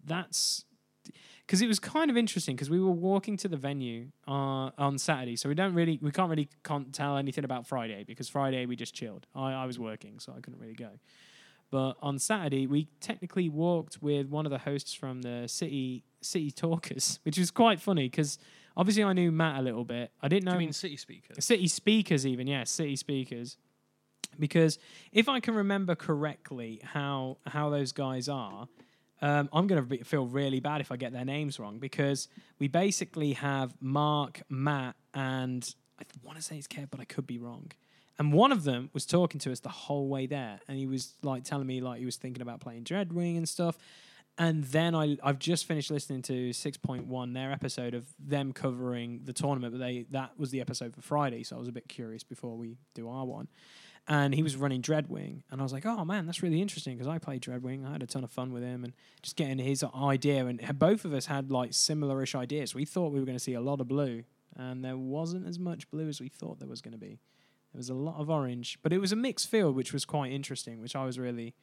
that's because it was kind of interesting because we were walking to the venue uh, on Saturday, so we don't really we can't really can't tell anything about Friday because Friday we just chilled. I, I was working, so I couldn't really go. But on Saturday, we technically walked with one of the hosts from the City City Talkers, which was quite funny because obviously I knew Matt a little bit. I didn't know I mean, city speakers. City Speakers, even yes, City Speakers. Because if I can remember correctly, how how those guys are, um, I'm going to feel really bad if I get their names wrong because we basically have Mark, Matt, and I want to say it's Kev, but I could be wrong. And one of them was talking to us the whole way there, and he was like telling me like he was thinking about playing Dreadwing and stuff. And then I I've just finished listening to six point one their episode of them covering the tournament, but they that was the episode for Friday, so I was a bit curious before we do our one. And he was running Dreadwing, and I was like, "Oh man, that's really interesting." Because I played Dreadwing, I had a ton of fun with him, and just getting his idea. And both of us had like similar-ish ideas. We thought we were going to see a lot of blue, and there wasn't as much blue as we thought there was going to be. There was a lot of orange, but it was a mixed field, which was quite interesting, which I was really,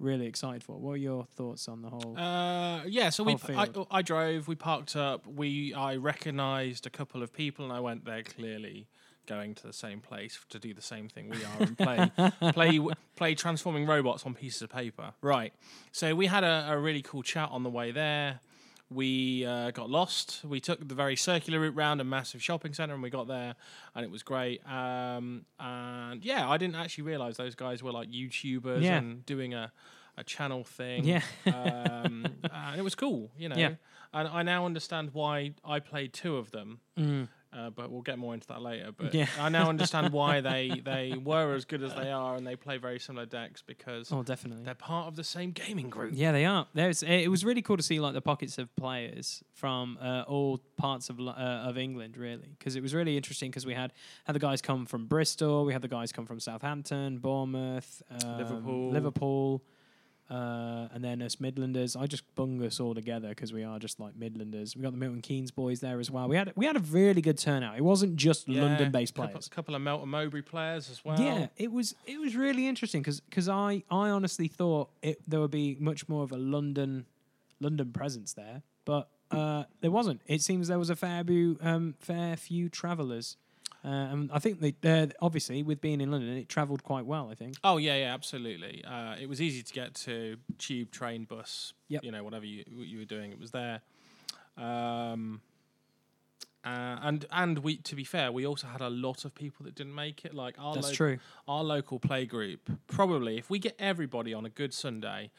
really excited for. What are your thoughts on the whole? Uh, yeah, so we I. I drove, we parked up, we I recognised a couple of people, and I went there clearly going to the same place to do the same thing we are and play play play transforming robots on pieces of paper. Right. So we had a, a really cool chat on the way there. We uh, got lost. We took the very circular route round a massive shopping centre, and we got there, and it was great. Um, and yeah, I didn't actually realise those guys were like YouTubers Yeah. and doing a a channel thing. Yeah. um, and it was cool, you know. Yeah. And I now understand why I played two of them. Mm. Uh, but we'll get more into that later. But Yeah. I now understand why they, they were as good as they are and they play very similar decks because oh, definitely. they're part of the same gaming group. Yeah, they are. There's. It was really cool to see like the pockets of players from uh, all parts of uh, of England, really, because it was really interesting. Because we had had the guys come from Bristol, we had the guys come from Southampton, Bournemouth, um, Liverpool. Liverpool, uh, and then us Midlanders. I just bung us all together because we are just like Midlanders. We got the Milton Keynes boys there as well. We had we had a really good turnout. It wasn't just Yeah, London-based couple, players. A couple of Melton Mowbray players as well. Yeah, it was it was really interesting because I I honestly thought it there would be much more of a London London presence there, but uh, there wasn't. It seems there was a fair few um, fair few travellers, uh, and I think they uh, obviously with being in London, it travelled quite well. I think. Oh yeah, yeah, absolutely. Uh, it was easy to get to tube, train, bus. Yep. You know, whatever you what you were doing, it was there. Um, uh, and and we, to be fair, we also had a lot of people that didn't make it. Like our That's lo- true. Our local play group, probably if we get everybody on a good Sunday,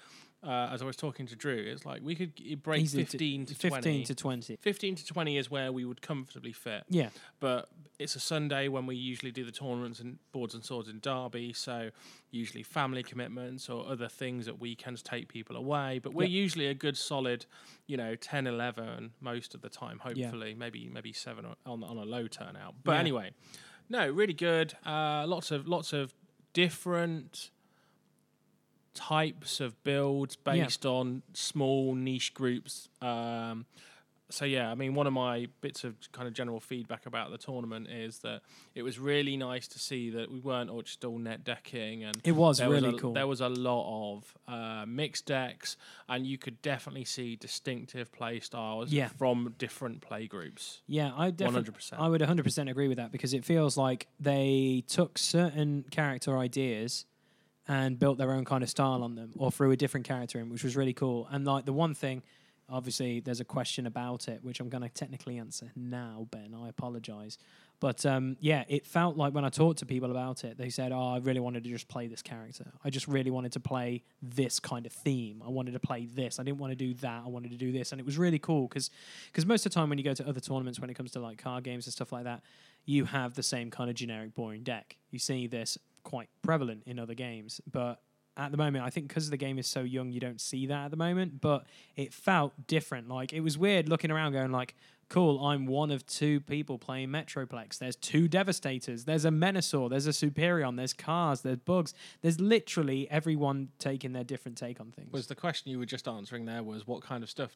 uh, as I was talking to Drew, it's like we could break to- fifteen to, 15 20. to 20. 15 to 20 is where we would comfortably fit. Yeah. But it's a Sunday when we usually do the tournaments and boards and swords in Derby. So usually family commitments or other things at weekends take people away. But we're Yep. usually a good solid, you know, 10, 11 most of the time, Yeah. hopefully. Maybe maybe seven on, on a low turnout. But Yeah. anyway, no, really good. Uh, lots of lots of different types of builds Yeah. based on small niche groups. Um, so yeah, I mean, one of my bits of kind of general feedback about the tournament is that it was really nice to see that we weren't all just all net decking, and It was really a, cool. There was a lot of uh, mixed decks, and you could definitely see distinctive play styles Yeah. from different play groups. Yeah, I definitely, 100%. I would 100% agree with that because it feels like they took certain character ideas and built their own kind of style on them, or threw a different character in, which was really cool. And like the one thing, obviously, there's a question about it, which I'm going to technically answer now, Ben. I apologize, but um, yeah, it felt like when I talked to people about it, they said, "Oh, I really wanted to just play this character. I just really wanted to play this kind of theme. I wanted to play this. I didn't want to do that. I wanted to do this." And it was really cool because because most of the time when you go to other tournaments, when it comes to like card games and stuff like that, you have the same kind of generic boring deck. You see this quite prevalent in other games, but at the moment. I think because the game is so young, you don't see that at the moment. But it felt different. Like it was weird looking around, going like, "Cool, I'm one of two people playing Metroplex. There's two Devastators. There's a Menasor. There's a Superion. There's cars. There's bugs. There's literally everyone taking their different take on things." Was the question you were just answering there was what kind of stuff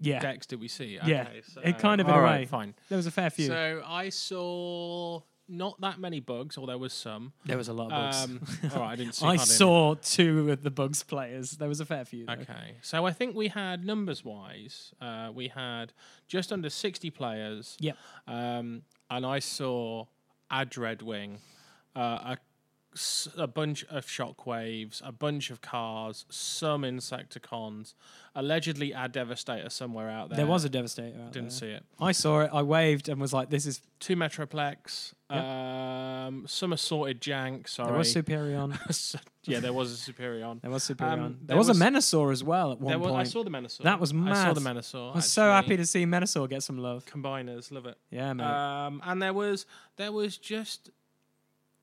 yeah, decks did we see? yeah. So- it kind of in a right, way. fine. There was a fair few. So I saw not that many bugs, or there was some. there was a lot of bugs. Um, all right, I didn't see. I any. saw two of the bugs players. There was a fair few. though. Okay, so I think we had numbers wise, uh, we had just under sixty players. Yep. Um, and I saw a Dreadwing, uh, a, a bunch of shockwaves, a bunch of cars, some Insecticons, allegedly a Devastator somewhere out there. There was a Devastator Didn't there. see it. I saw it. I waved and was like, "This is." Two Metroplex, um, some assorted jank. Sorry. There was Superion. yeah, there was a Superion. There was Superion. Um, there, there was, was- a Menasor as well at one There was, point. I saw the Menasor. That was I saw the Menasor. I was so happy to see Menasor get some love. combiners. Love it. Yeah, mate. Um, and there was there was just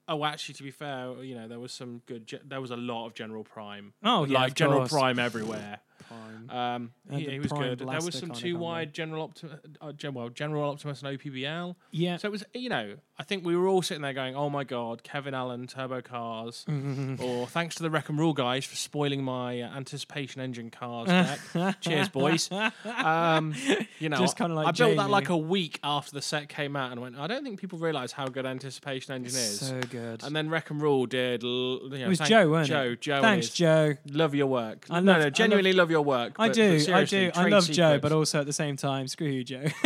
oh, actually, to be fair, you know, there was some good. Ge- there was a lot of General Prime. Oh, yeah, like General. Prime everywhere. Prime. Um, he, he was Prime good. There was some kinda two wide General Optimus, uh, gen- well, General Optimus and OPBL. yeah. So it was, you know, I think we were all sitting there going, "Oh my god, Kevin Allen, Turbo Cars," or "Thanks to the Wreck and Rule guys for spoiling my uh, Anticipation Engine Cars deck." Cheers, boys. Um, you know, Just kinda like I built that Jamie. like a week after the set came out, and went, "I don't think people realize how good Anticipation Engine is." so good. and then Wreck and Rule did. l- You know, it was thank- Joe, weren't Joe, it? Joe. and Thanks, his- Joe. Love your work. I no, love- I no, genuinely love, your work. I but- do, but I do. I love Joe, but also at the same time, screw you, Joe.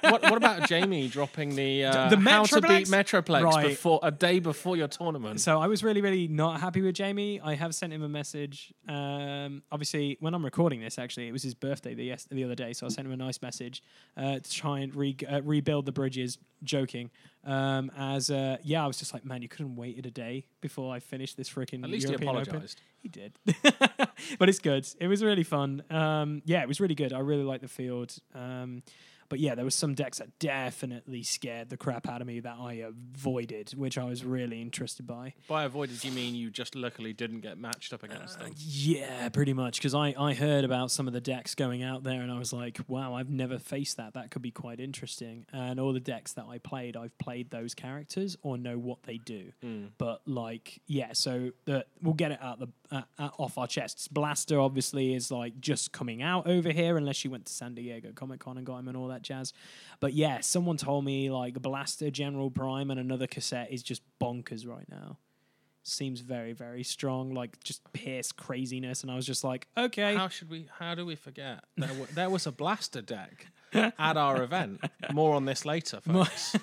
what, what about Jamie dropping the, uh, the how to beat Metroplex? Right. before a day before your tournament? So I was really, really not happy with Jamie. I have sent him a message. Um, obviously, when I'm recording this, actually, it was his birthday the yes the other day, so I sent him a nice message uh, to try and re- uh, rebuild the bridges. Joking, um, as uh, yeah, I was just like, man, you couldn't waited a day before I finished this freaking. At least he European Open." He did, but it's good. It was really fun. Um, yeah, it was really good. I really liked the field. Um, but yeah, there was some decks that definitely scared the crap out of me that I avoided, which I was really interested by. By avoided, you mean you just luckily didn't get matched up against them? Yeah, pretty much. Because I, I heard about some of the decks going out there and I was like, wow, I've never faced that. That could be quite interesting. And all the decks that I played, I've played those characters or know what they do. But like, yeah, so the, we'll get it out the uh, uh, off our chests. Blaster obviously is like just coming out over here, unless you went to San Diego Comic Con and got him and all that jazz. But yeah, someone told me like Blaster General Prime and another cassette is just bonkers right now seems very very strong like just pierce craziness and i was just like okay How should we? How do we forget? There, w- there was a blaster deck at our event. More on this later, folks.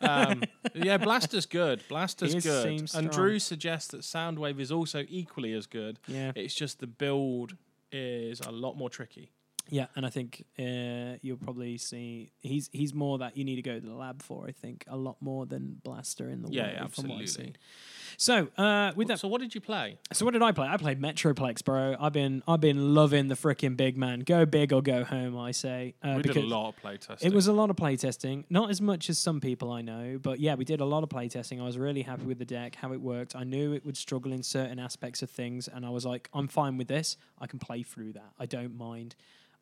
um, yeah, blaster's good. Blaster's is- good. And. Drew suggests that Soundwave is also equally as good. Yeah. It's just the build is a lot more tricky. yeah and i think uh, you'll probably see he's he's more that you need to go to the lab for i think a lot more than blaster in the Yeah, way yeah, from what I've absolutely. So uh with that So what did you play? so what did i play i played metroplex bro i've been i've been loving the freaking big man go big or go home i say uh, We did a lot of playtesting. It was a lot of playtesting, not as much as some people I know, but yeah, we did a lot of playtesting. I was really happy with the deck, how it worked. I knew it would struggle in certain aspects of things, and I was like, I'm fine with this. I can play through that. I don't mind.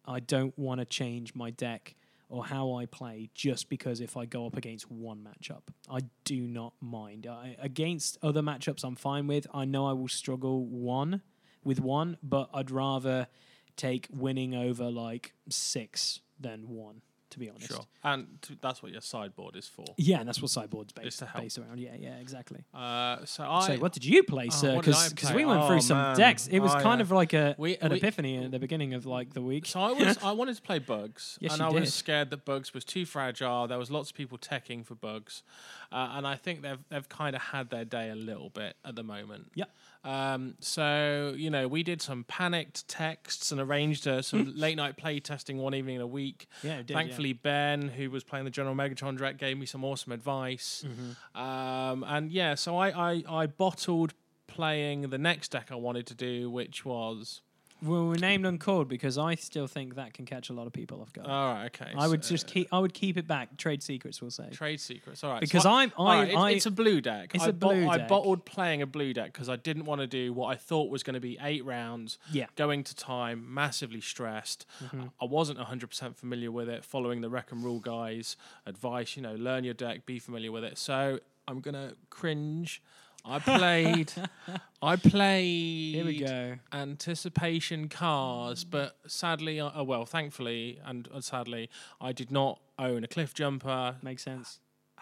I don't want to change my deck or how I play just because if I go up against one matchup, I do not mind. I, against other matchups, I'm fine with. I know I will struggle one with one, but I'd rather take winning over like six than one, to be honest. Sure. And t- that's what your sideboard is for. Yeah, and that's what sideboard's based, based around. Yeah, yeah, exactly. Uh, so I. so, what did you play, sir? did I Because we went Oh, through some man. decks. It was I, kind uh, of like a we- an we- epiphany at the beginning of like the week. So I was I wanted to play bugs, Yes, and I did. was scared that bugs was too fragile. There was lots of people teching for bugs, uh, and I think they've they've kind of had their day a little bit at the moment. Yep. Um, so you know, we did some panicked texts and arranged uh, some late night play testing one evening in a week. Yeah, did, yeah. Thankfully, Ben, who was playing the General Megatron direct, gave me some awesome advice. Mm-hmm. Um, and yeah, so I, I I bottled playing the next deck I wanted to do, which was well, we're named uncalled because I still think that can catch a lot of people off guard. All right, okay. I would so- just keep. I would keep it back. Trade secrets, we'll say. Trade secrets. All right. Because so I'm- all I- it's, I- it's a blue deck. It's I a blue I deck. bottled playing a blue deck because I didn't want to do what I thought was going to be eight rounds. Yeah. Mm-hmm. Going to time, massively stressed. I wasn't 100% familiar with it, following the Wreck and Rule guys' advice, you know, learn your deck, be familiar with it. So I'm going to cringe. I played. I played. Here we go. Anticipation cars, but sadly, uh, oh, well, thankfully, and uh, sadly, I did not own a cliff jumper. Makes sense.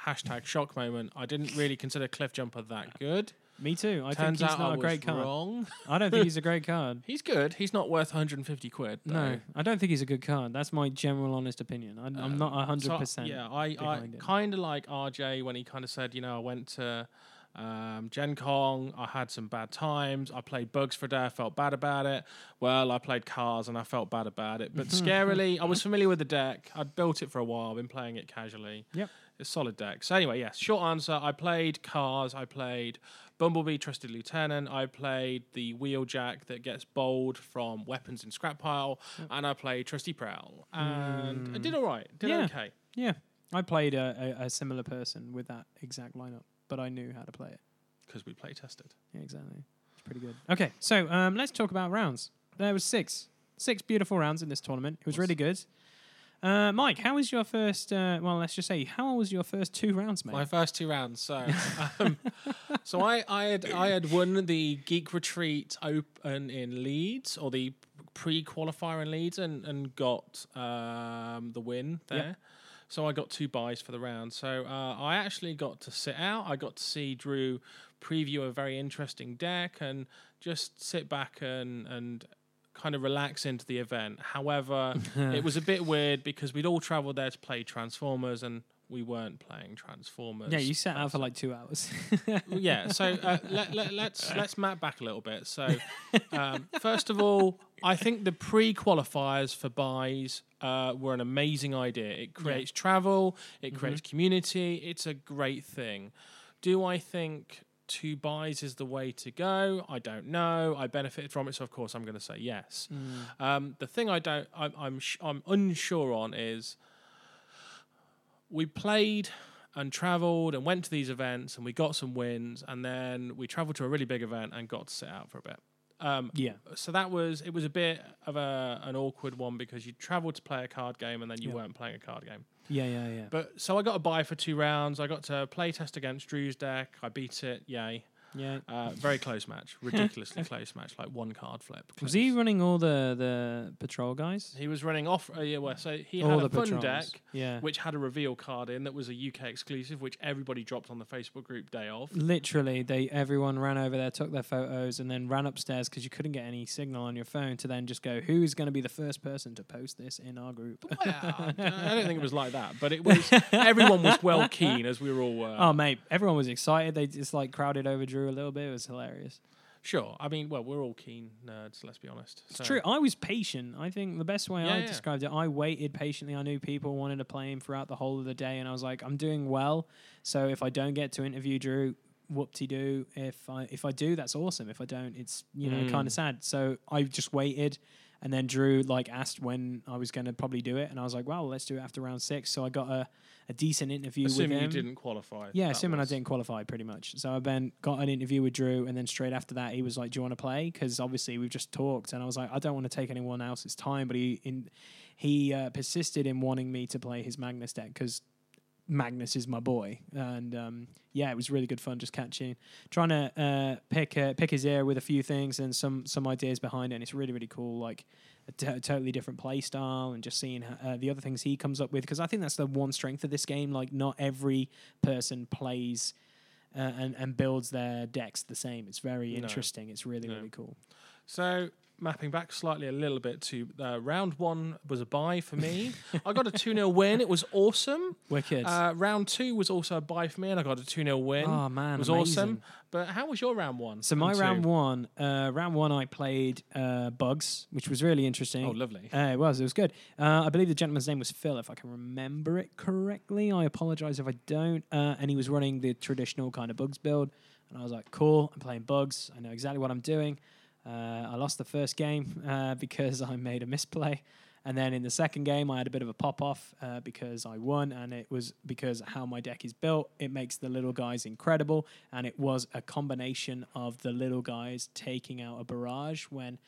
Hashtag shock moment. I didn't really consider cliff jumper that good. Me too. I Turns think he's out not I a great card. wrong. I don't think he's a great card. He's good. He's not worth 150 quid. No. I don't think he's a good card. That's my general, honest opinion. I, I'm not hundred So, percent. Yeah, I, I kind of like RJ when he kind of said, you know, I went to um, Gen Con, I had some bad times. I played Bugs for a day, I felt bad about it. Well, I played Cars and I felt bad about it. But scarily, I was familiar with the deck. I'd built it for a while, been playing it casually. Yep. It's a solid deck. So anyway, yes, short answer. I played Cars. I played Bumblebee, Trusted Lieutenant. I played the Wheeljack that gets bowled from weapons in scrap pile, and I played Trusty Prowl, and I did all right. Did Yeah. okay. Yeah, I played a, a, a similar person with that exact lineup, but I knew how to play it. because we play tested. Yeah, exactly. It's pretty good. Okay, so um, let's talk about rounds. There was six, six beautiful rounds in this tournament. It was really good. Uh, Mike, how was your first? Uh, well, let's just say, how was your first two rounds, mate? My first two rounds. So, um, so I, I had I had won the Geek Retreat Open in Leeds or the pre-qualifier in Leeds and and got um, the win there. So I got two buys for the round. So uh, I actually got to sit out. I got to see Drew preview a very interesting deck and just sit back and and kind of relax into the event. However, it was a bit weird because we'd all travelled there to play Transformers and we weren't playing Transformers. yeah, you sat out for like two hours. yeah. So uh, let, let, let's let's map back a little bit. So um, first of all, I think the pre-qualifiers for buys uh, were an amazing idea. It creates travel, it creates community. It's a great thing. Do I think two buys is the way to go? I don't know. I benefited from it, so of course I'm going to say yes. Um, the thing I don't, I'm I'm, sh- I'm unsure on is we played and traveled and went to these events and we got some wins and then we traveled to a really big event and got to sit out for a bit. Um, yeah, so that was it was a bit of a an awkward one because you travelled to play a card game and then you Yeah. weren't playing a card game. yeah, yeah, yeah. But so I got a buy for two rounds. I got to play test against Drew's deck. I beat it. Yay! Yeah. Uh, very close match, ridiculously close match, like one card flip. Was he running all the the patrol guys? He was running off. Uh, yeah, well, so he all had a fun patrols. deck, Yeah. which had a reveal card in that was a UK exclusive, which everybody dropped on the Facebook group day of. Literally, they everyone ran over there, took their photos, and then ran upstairs because you couldn't get any signal on your phone to then just go, "Who is going to be the first person to post this in our group?" Well, I don't think it was like that, but it was. everyone was well keen as we were all. Uh, oh, mate, everyone was excited. They just like crowded over Drew a little bit. It was hilarious. Sure. I mean, well, we're all keen nerds. Let's be honest. It's true. I was patient. I think the best way Yeah, I yeah. described it, I waited patiently. I knew people wanted to play him throughout the whole of the day, and I was like, I'm doing well. So if I don't get to interview Drew, whoop-de doo. If I if I do, that's awesome. If I don't, it's you know Mm. kind of sad. So I just waited, and then Drew like asked when I was going to probably do it, and I was like, well, let's do it after round six. So I got a, a decent interview Assuming with you him. didn't qualify. Yeah, assuming was- I didn't qualify, pretty much. So I then got an interview with Drew, and then straight after that, he was like, "Do you want to play?" Because obviously we've just talked, and I was like, "I don't want to take anyone else's time," but he in he uh, persisted in wanting me to play his Magnus deck because Magnus is my boy, and um, yeah, it was really good fun just catching, trying to uh, pick uh, pick his ear with a few things and some some ideas behind it. And it's really really cool, like a t- totally different play style, and just seeing uh, the other things he comes up with. Because I think that's the one strength of this game. Like not every person plays. Uh, and and builds their decks the same. It's very interesting. It's really No. really cool. So mapping back slightly a little bit to uh, round one was a buy for me. I got a 2 0 win. It was awesome. Wicked. Uh, round two was also a buy for me, and I got a 2 0 win. Oh, man, It was amazing. awesome. But how was your round one? So my and round two? one, uh, round one, I played uh, Bugs, which was really interesting. Oh, lovely. Uh, it was. It was good. Uh, I believe the gentleman's name was Phil, if I can remember it correctly. I apologize if I don't. Uh, and he was running the traditional kind of Bugs build, and I was like, "Cool, I'm playing Bugs. I know exactly what I'm doing." Uh, I lost the first game uh, because I made a misplay. And then in the second game, I had a bit of a pop off uh, because I won, and it was because how my deck is built. It makes the little guys incredible, and it was a combination of the little guys taking out a barrage. When,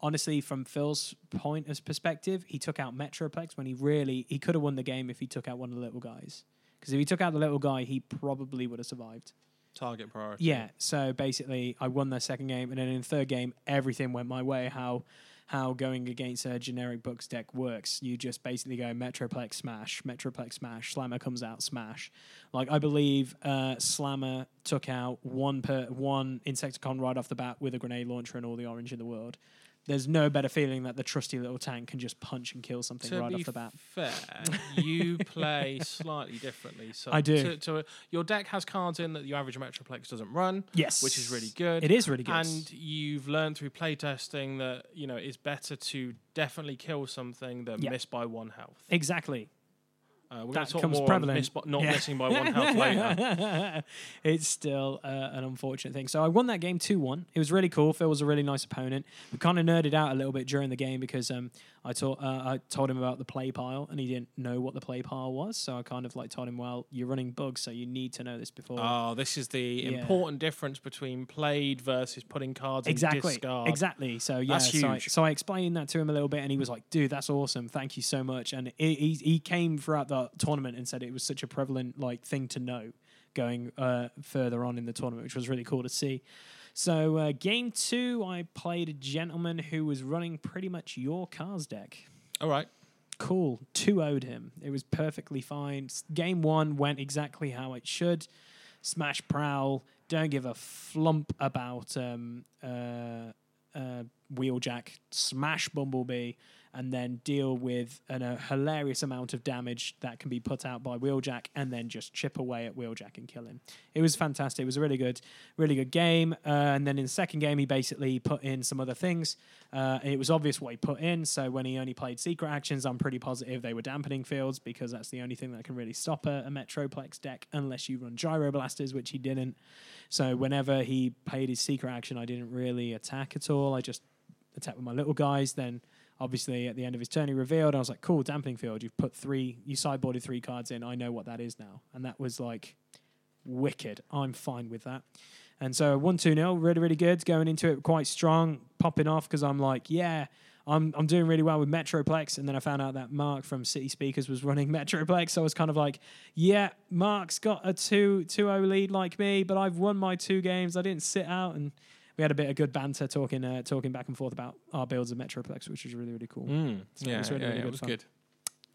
honestly, from Phil's point of perspective, he took out Metroplex when he really he could have won the game if he took out one of the little guys. Because if he took out the little guy, he probably would have survived. Target priority. Yeah. So basically, I won the second game, and then in the third game, everything went my way. How how going against a generic books deck works. You just basically go Metroplex smash, Metroplex smash, Slammer comes out smash. Like I believe uh, Slammer took out one per one Insecticon right off the bat with a grenade launcher and all the orange in the world. There's no better feeling that the trusty little tank can just punch and kill something To right off the bat. fair, you play slightly differently. So I do. To, to, your deck has cards in that your average Metroplex doesn't run. Yes. which is really good. It is really good. And you've learned through playtesting that you know it's better to definitely kill something than Yeah. miss by one health. Exactly. Uh, we're going That to talk comes more prevalent. on miss not Yeah. missing by one health later. it's still uh, an unfortunate thing. So I won that game 2 1. It was really cool. Phil was a really nice opponent. We kind of nerded out a little bit during the game because um, I, taught, uh, I told him about the play pile and he didn't know what the play pile was. So I kind of like told him, well, you're running bugs, so you need to know this before. Oh, this is the Yeah. important difference between played versus putting cards in Exactly. discard. Exactly. So yeah, so I, so I explained that to him a little bit, and he was like, "Dude, that's awesome. Thank you so much." And he he, he came throughout the tournament and said it was such a prevalent like thing to know going uh, further on in the tournament, which was really cool to see. So uh, game two, I played a gentleman who was running pretty much your cars deck. All right. Cool. 2 owed him. It was perfectly fine. Game one went exactly how it should. Smash Prowl. Don't give a flump about um, uh, uh, Wheeljack. Smash Bumblebee. And then deal with an, a hilarious amount of damage that can be put out by Wheeljack and then just chip away at Wheeljack and kill him. It was fantastic. It was a really good, really good game. Uh, and then in the second game, he basically put in some other things. Uh, it was obvious what he put in. So when he only played secret actions, I'm pretty positive they were dampening fields because that's the only thing that can really stop a, a Metroplex deck unless you run Gyro Blasters, which he didn't. So whenever he played his secret action, I didn't really attack at all. I just attacked with my little guys. Then obviously at the end of his turn he revealed. I was like, cool, dampening field. You've put three, you sideboarded three cards in. I know what that is now, and that was like wicked. I'm fine with that. And so one two nil, really really good. Going into it quite strong, popping off because I'm like, yeah. I'm, I'm doing really well with Metroplex, and then I found out that Mark from City Speakers was running Metroplex. So I was kind of like, yeah, Mark's got a 2 0 lead like me, but I've won my two games. I didn't sit out, and we had a bit of good banter talking uh, talking back and forth about our builds of Metroplex, which was really really cool. Mm, So it yeah, was really, yeah, really yeah, good it was fun. good.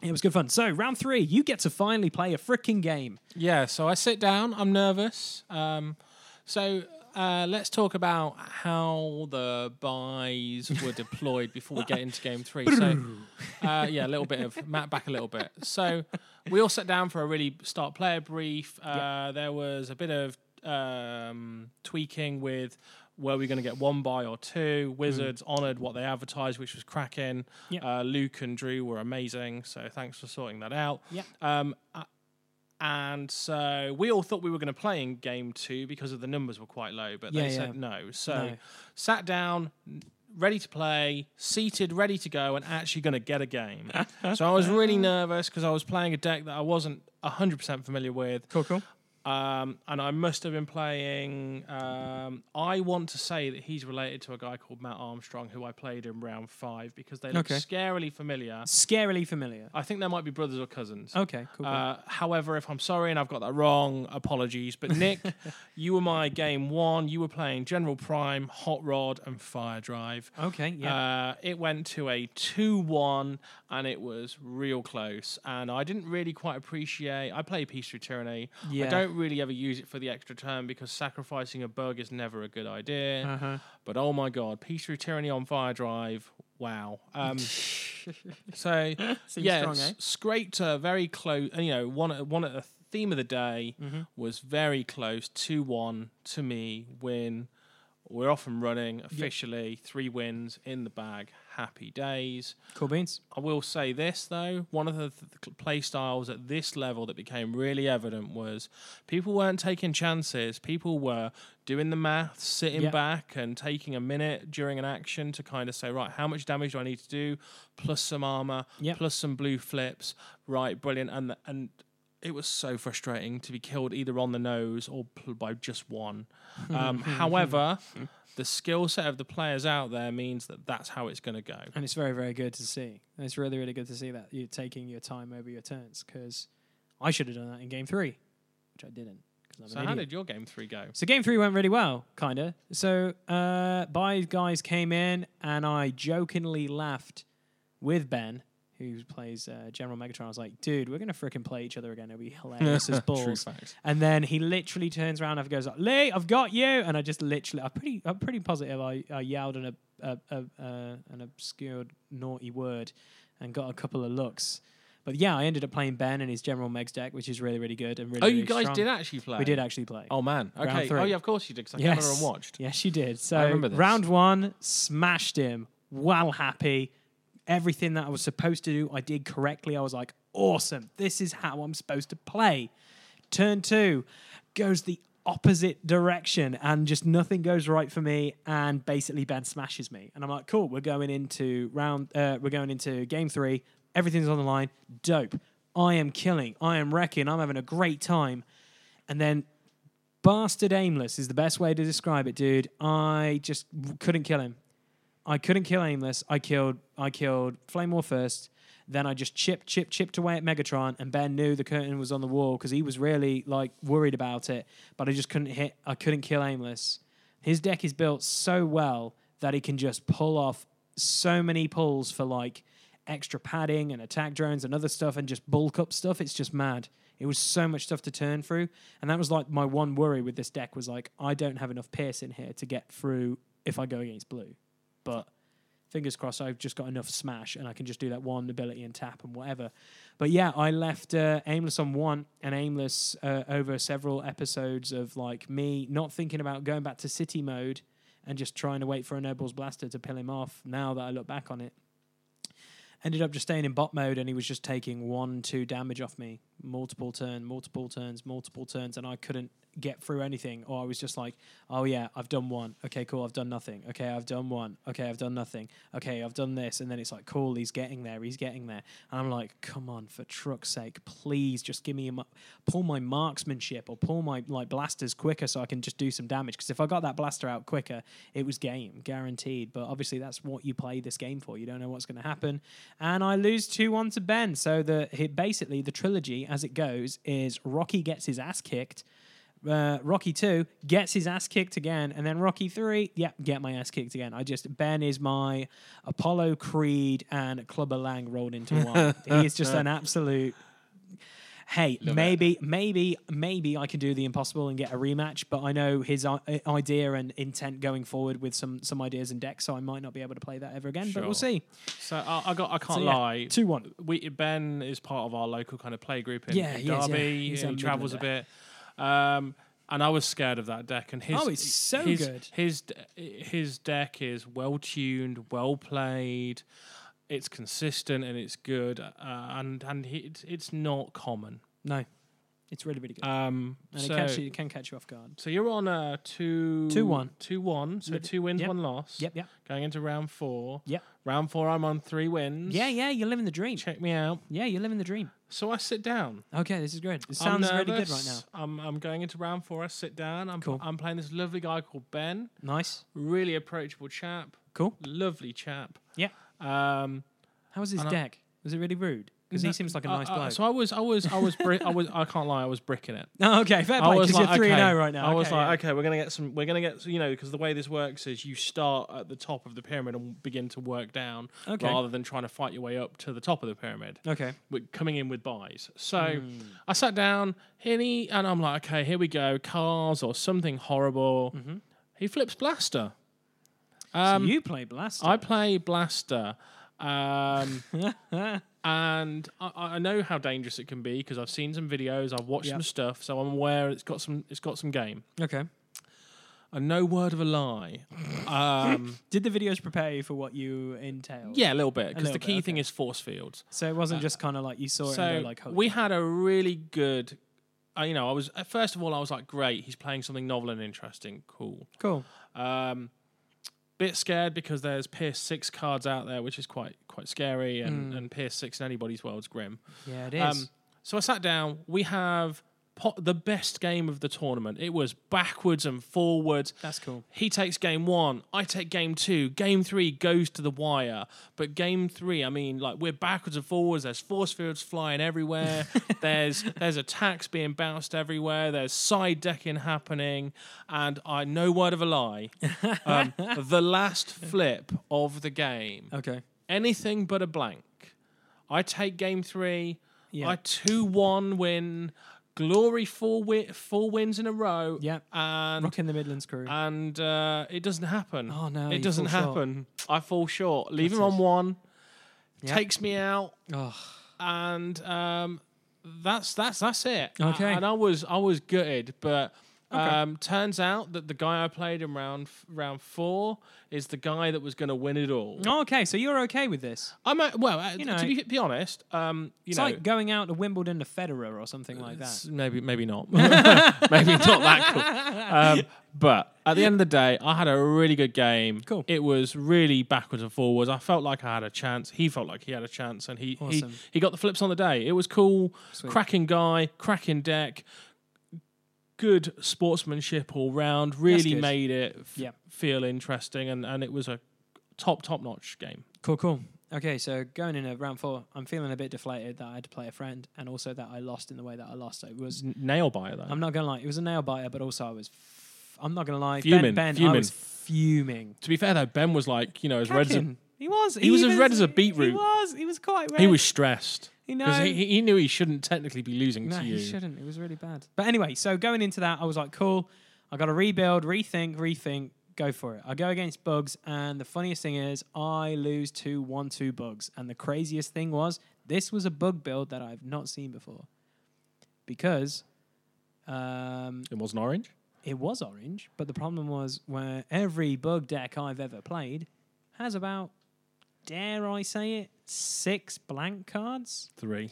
It was good fun. So round three, you get to finally play a freaking game. Yeah, so I sit down. I'm nervous. Um, so uh, let's talk about how the buys were deployed before we get into game three. So, uh, yeah, a little bit of Matt back a little bit. So we all sat down for a really start player brief. Uh, There was a bit of um, tweaking with. Were we going to get one buy or two? Wizards honoured what they advertised, which was cracking. Yep. Uh, Luke and Drew were amazing, so thanks for sorting that out. Yep. Um, uh, and so we all thought we were going to play in game two because of the numbers were quite low, but Yeah, they yeah. said no. So No. sat down, ready to play, seated, ready to go, and actually going to get a game. so I was really nervous because I was playing a deck that I wasn't 100% familiar with. Cool, cool. Um, and I must have been playing. Um, I want to say that he's related to a guy called Matt Armstrong, who I played in round five because they look Okay. scarily familiar. Scarily familiar. I think they might be brothers or cousins. Okay, cool. cool. Uh, however, if I'm sorry and I've got that wrong, apologies. But Nick, you were my game one. You were playing General Prime, Hot Rod, and Fire Drive. okay, yeah. Uh, it went to a 2 1 and it was real close. And I didn't really quite appreciate. I play Peace Through Tyranny. Yeah. I don't really ever use it for the extra turn because sacrificing a bug is never a good idea. Uh-huh. But oh my god, Peace Through Tyranny on Fire Drive. Wow. Um, so yeah, strong, eh? scraped uh, very close. You know, one one of the theme of the day Mm-hmm. was very close. Two one to me win. We're off and running officially. Three wins in the bag. Happy days. Cool beans. I will say this though, one of the th- play styles at this level that became really evident was people weren't taking chances. People were doing the maths, sitting Yep. back and taking a minute during an action to kind of say, right, how much damage do I need to do? Plus some armor, Yep. plus some blue flips. Right, brilliant. And and it was so frustrating to be killed either on the nose or by just one. Um, however, the skill set of the players out there means that that's how it's going to go. And it's very, very good to see. And it's really, really good to see that you're taking your time over your turns because I should have done that in game three, which I didn't. So how did your game three go? So game three went really well, kind of. So uh, Buy guys came in, and I jokingly laughed with Ben, who plays uh, General Megatron. I was like, "Dude, we're gonna freaking play each other again. It'll be hilarious as balls." And then he literally turns around and goes, "Lee, I've got you!" And I just literally, I'm pretty, I'm pretty positive. I, I yelled an, a, a, a, an obscured naughty word, and got a couple of looks. But yeah, I ended up playing Ben and his General Megs deck, which is really, really good and really. Oh, you really guys strong. did actually play. We did actually play. Oh man. Okay. Oh yeah, of course you did. Because I came over and watched. Yes, you did. So remember this. round one, smashed him. Well happy. Everything that I was supposed to do, I did correctly. I was like, awesome. This is how I'm supposed to play. Turn two goes the opposite direction and just nothing goes right for me and basically Ben smashes me and I'm like cool we're going into round uh, we're going into game 3 everything's on the line dope I am killing I am wrecking I'm having a great time and then bastard aimless is the best way to describe it, dude. I just couldn't kill him. I couldn't kill aimless. I killed I killed Flame War first. Then I just chipped, chipped, chipped away at Megatron, and Ben knew the curtain was on the wall because he was really like worried about it. But I just couldn't hit. I couldn't kill aimless. His deck is built so well that he can just pull off so many pulls for like extra padding and attack drones and other stuff and just bulk up stuff. It's just mad. It was so much stuff to turn through, and that was like my one worry with this deck was like I don't have enough pierce in here to get through if I go against blue. But fingers crossed, I've just got enough smash and I can just do that one ability and tap and whatever. But yeah, I left uh, aimless on one and aimless uh, over several episodes of like me not thinking about going back to city mode and just trying to wait for a Noble's Blaster to pill him off. Now that I look back on it, ended up just staying in bot mode and he was just taking one, two damage off me, multiple turn, multiple turns, multiple turns, and I couldn't get through anything. Or I was just like, oh yeah, I've done one. Okay, cool, I've done nothing. Okay, I've done one. Okay, I've done nothing. Okay, I've done this. And then it's like, cool, he's getting there, he's getting there. And I'm like, come on, for truck's sake, please just give me a, pull my marksmanship or pull my like blasters quicker so I can just do some damage. Because if I got that blaster out quicker, it was game, guaranteed. But obviously that's what you play this game for. You don't know what's going to happen. And I lose 2-1 to Ben. So the he- basically the trilogy as it goes is Rocky gets his ass kicked. Uh, Rocky 2 gets his ass kicked again, and then Rocky 3, yeah, get my ass kicked again. I just, Ben is my Apollo Creed and Clubber Lang rolled into one. he is just an absolute. Hey, maybe, maybe, maybe I can do the impossible and get a rematch, but I know his i- idea and intent going forward with some some ideas and decks, so I might not be able to play that ever again. But we'll see. So I, I got. I can't So, yeah, lie. 2-1. We Ben is part of our local kind of play group in, Yeah, in he is, yeah. Derby. He's he travels a bit. Um, and I was scared of that deck. And his Oh, it's so his, good. His his deck is well tuned, well played. It's consistent and it's good. Uh, and and he, it's, it's not common. No, it's really, really good. Um, and so, it, you, it can catch you off guard. so you're on a two 2-1. two one. So two wins, Yep. one loss. Yep, yep, Going into round four. yep. Round four, I'm on three wins. Yeah, yeah, you're living the dream. Check me out. Yeah, you're living the dream. So I sit down. Okay, this is good. It I'm sounds really good right now. nervous. I'm, I'm going into round four. I sit down. I'm, Cool. I'm playing this lovely guy called Ben. Nice. Really approachable chap. Cool. Lovely chap. Yeah. Um, How was his And I- deck? Was it really rude? Because he seems like a nice bloke. so I was, I was, I was, bri- I was, I can't lie, I was bricking it. oh, okay, fair I play. was Because like, you're three and okay. zero right now. I was Okay, like, yeah. okay, we're gonna get some, we're gonna get, you know, because the way this works is you start at the top of the pyramid and begin to work down, Okay. rather than trying to fight your way up to the top of the pyramid. okay. with coming in with buys. So Hmm. I sat down, and, he, and I'm like, okay, here we go, cars or something horrible. Mm-hmm. He flips Blaster. So Um, you play Blaster. I play Blaster. Um, and I, I know how dangerous it can be because I've seen some videos, I've watched Yep. some stuff, so I'm aware it's got some it's got some game. okay. and no word of a lie. Um, Did the videos prepare you for what you entailed? yeah, a little bit because the bit, key thing okay. is force fields. So it wasn't just kind of like you saw it So and like, we had a really good. Uh, you know, I was uh, first of all, I was like, great, he's playing something novel and interesting, cool. cool. Um, bit scared because there's Pierce six cards out there, which is quite quite scary, and, Hmm. and Pierce six in anybody's world's grim. Yeah, it is. Um, so I sat down. We have po- the best game of the tournament. It was backwards and forwards. That's cool. He takes game one. I take game two. Game three goes to the wire. But game three, I mean, like we're backwards and forwards. There's force fields flying everywhere. there's there's attacks being bounced everywhere. There's side decking happening, and I no word of a lie. Um, the last flip of the game Okay. anything but a blank. I take game three. Yeah. I two one win. Glory four wi- four wins in a row. Yeah. and Rocking the Midlands crew. and uh, it doesn't happen. Oh, no, it doesn't fall short. happen. I fall short. Leave him That's on one. Yeah. Takes me out, oh, and um, that's that's that's it. Okay. and I was I was gutted, but. Okay. Um, turns out that the guy I played in round round four is the guy that was going to win it all. Oh, okay. So you're okay with this? I'm well, uh, You know- to be, be honest, um, you It's know, like going out to Wimbledon to Federer or something like that. maybe maybe not, maybe not that cool. Um, but at the end of the day, I had a really good game. Cool. It was really backwards and forwards. I felt like I had a chance. He felt like he had a chance, and he Awesome. he, he got the flips on the day. It was cool. Sweet. Cracking guy, cracking deck. Good sportsmanship all round. Really made it f- Yeah. feel interesting, and, and it was a top top notch game. Cool, cool. Okay, so going into round four, I'm feeling a bit deflated that I had to play a friend, and also that I lost in the way that I lost. So it was. N- Nail biter though. I'm not gonna lie, it was a nail biter, but also I was. F- I'm not gonna lie, Fuming, Ben, ben I was fuming. to be fair though, Ben was like you know as red as a. He was. He was as red as a beetroot. He was. He was quite red. he was stressed. You know. Because he, he knew he shouldn't technically be losing No, to you. he shouldn't. It was really bad. But anyway, so going into that, I was like, cool. I got to rebuild, rethink, rethink. Go for it. I go against bugs, and the funniest thing is, I lose to one two bugs. And the craziest thing was, this was a bug build that I've not seen before, because um, It wasn't orange. it was orange. But the problem was, where every bug deck I've ever played has about, dare I say it, six blank cards. Three.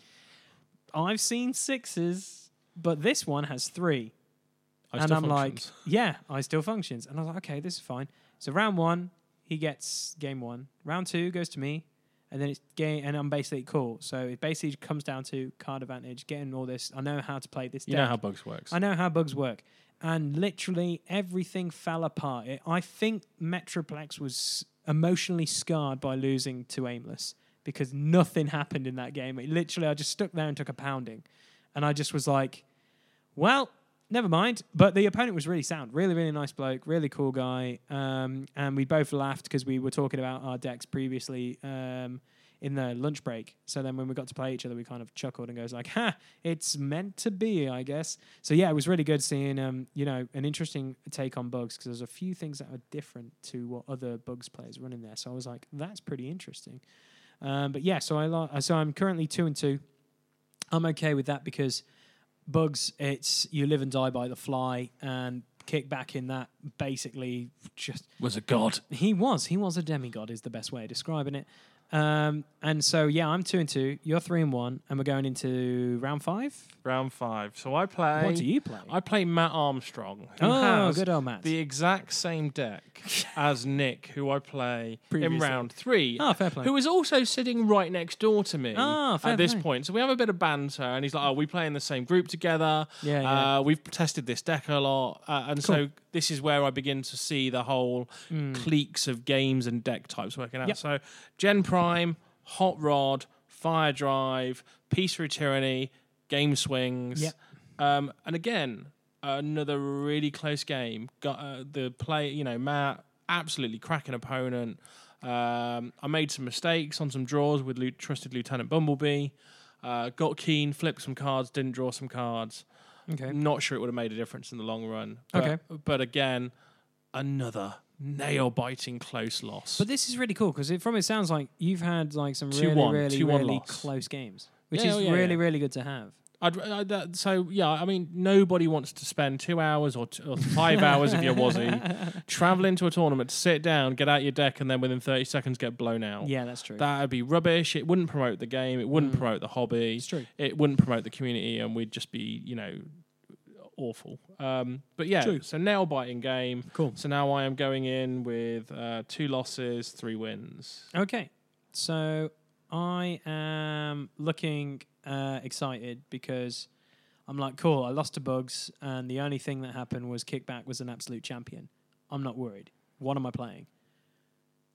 I've seen sixes, but this one has three. I and I'm functions. like, yeah, I still functions. And I was like, okay, this is fine. So round one, he gets game one. Round two goes to me, and then it's game, and I'm basically cool. So it basically comes down to card advantage, getting all this. I know how to play this. you deck. know how bugs works. I know how bugs work. And literally everything fell apart. It, I think Metroplex was emotionally scarred by losing to Aimless because nothing happened in that game. It literally, I just stuck there and took a pounding. And I just was like, well, never mind. But the opponent was really sound. Really, really nice bloke. Really cool guy. Um, and we both laughed because we were talking about our decks previously. Um, in the lunch break. So then when we got to play each other, we kind of chuckled and goes like, "Ha, it's meant to be, I guess." So yeah, it was really good seeing um, you know, an interesting take on bugs because there's a few things that are different to what other bugs players run in there. So I was like, "That's pretty interesting." Um, but yeah, so I lo- so I'm currently two and two. I'm okay with that because bugs, it's you live and die by the fly and kick back in that basically just was a god. he was. He was a demigod, is the best way of describing it. Um, and so, yeah, I'm two and two. You're three and one, and we're going into round five. Round five. So I play. What do you play? I play Matt Armstrong. Who Oh, has good old Matt. The exact same deck as Nick, who I play in round three. Oh, fair play. Who is also sitting right next door to me fair at this play. point. So we have a bit of banter, and he's like, "Oh, we play in the same group together. Yeah, yeah. Uh, we've tested this deck a lot, uh, and so this is where I begin to see the whole cliques of games and deck types working out. Yep. So Gen Prime, Hot Rod, Fire Drive, Peace Through Tyranny, Game Swings, Yep. um, and again another really close game. Got uh, the play, you know, Matt absolutely cracking opponent. Um, I made some mistakes on some draws with trusted Lieutenant Bumblebee. Uh, got keen, flipped some cards, didn't draw some cards. Okay. Not sure it would have made a difference in the long run. But, Okay. But again, another nail biting close loss. But this is really cool because it, from it sounds like you've had like some really, really, really loss. close games, which Yeah, is oh, yeah, really, yeah. really good to have. I'd, i that, so yeah, I mean, nobody wants to spend two hours or, t- or five hours if you're Wazzy, travel into a tournament, sit down, get out your deck, and then within 30 seconds get blown out. Yeah, that's true. That would be rubbish. It wouldn't promote the game. It wouldn't promote the hobby. It's true. It wouldn't promote the community, and we'd just be, you know, awful. Um, but yeah, True. so nail biting game. Cool. So now I am going in with uh, two losses, three wins. Okay, so I am looking uh, excited because I'm like, cool. I lost to Bugs, and the only thing that happened was Kickback was an absolute champion. I'm not worried. What am I playing?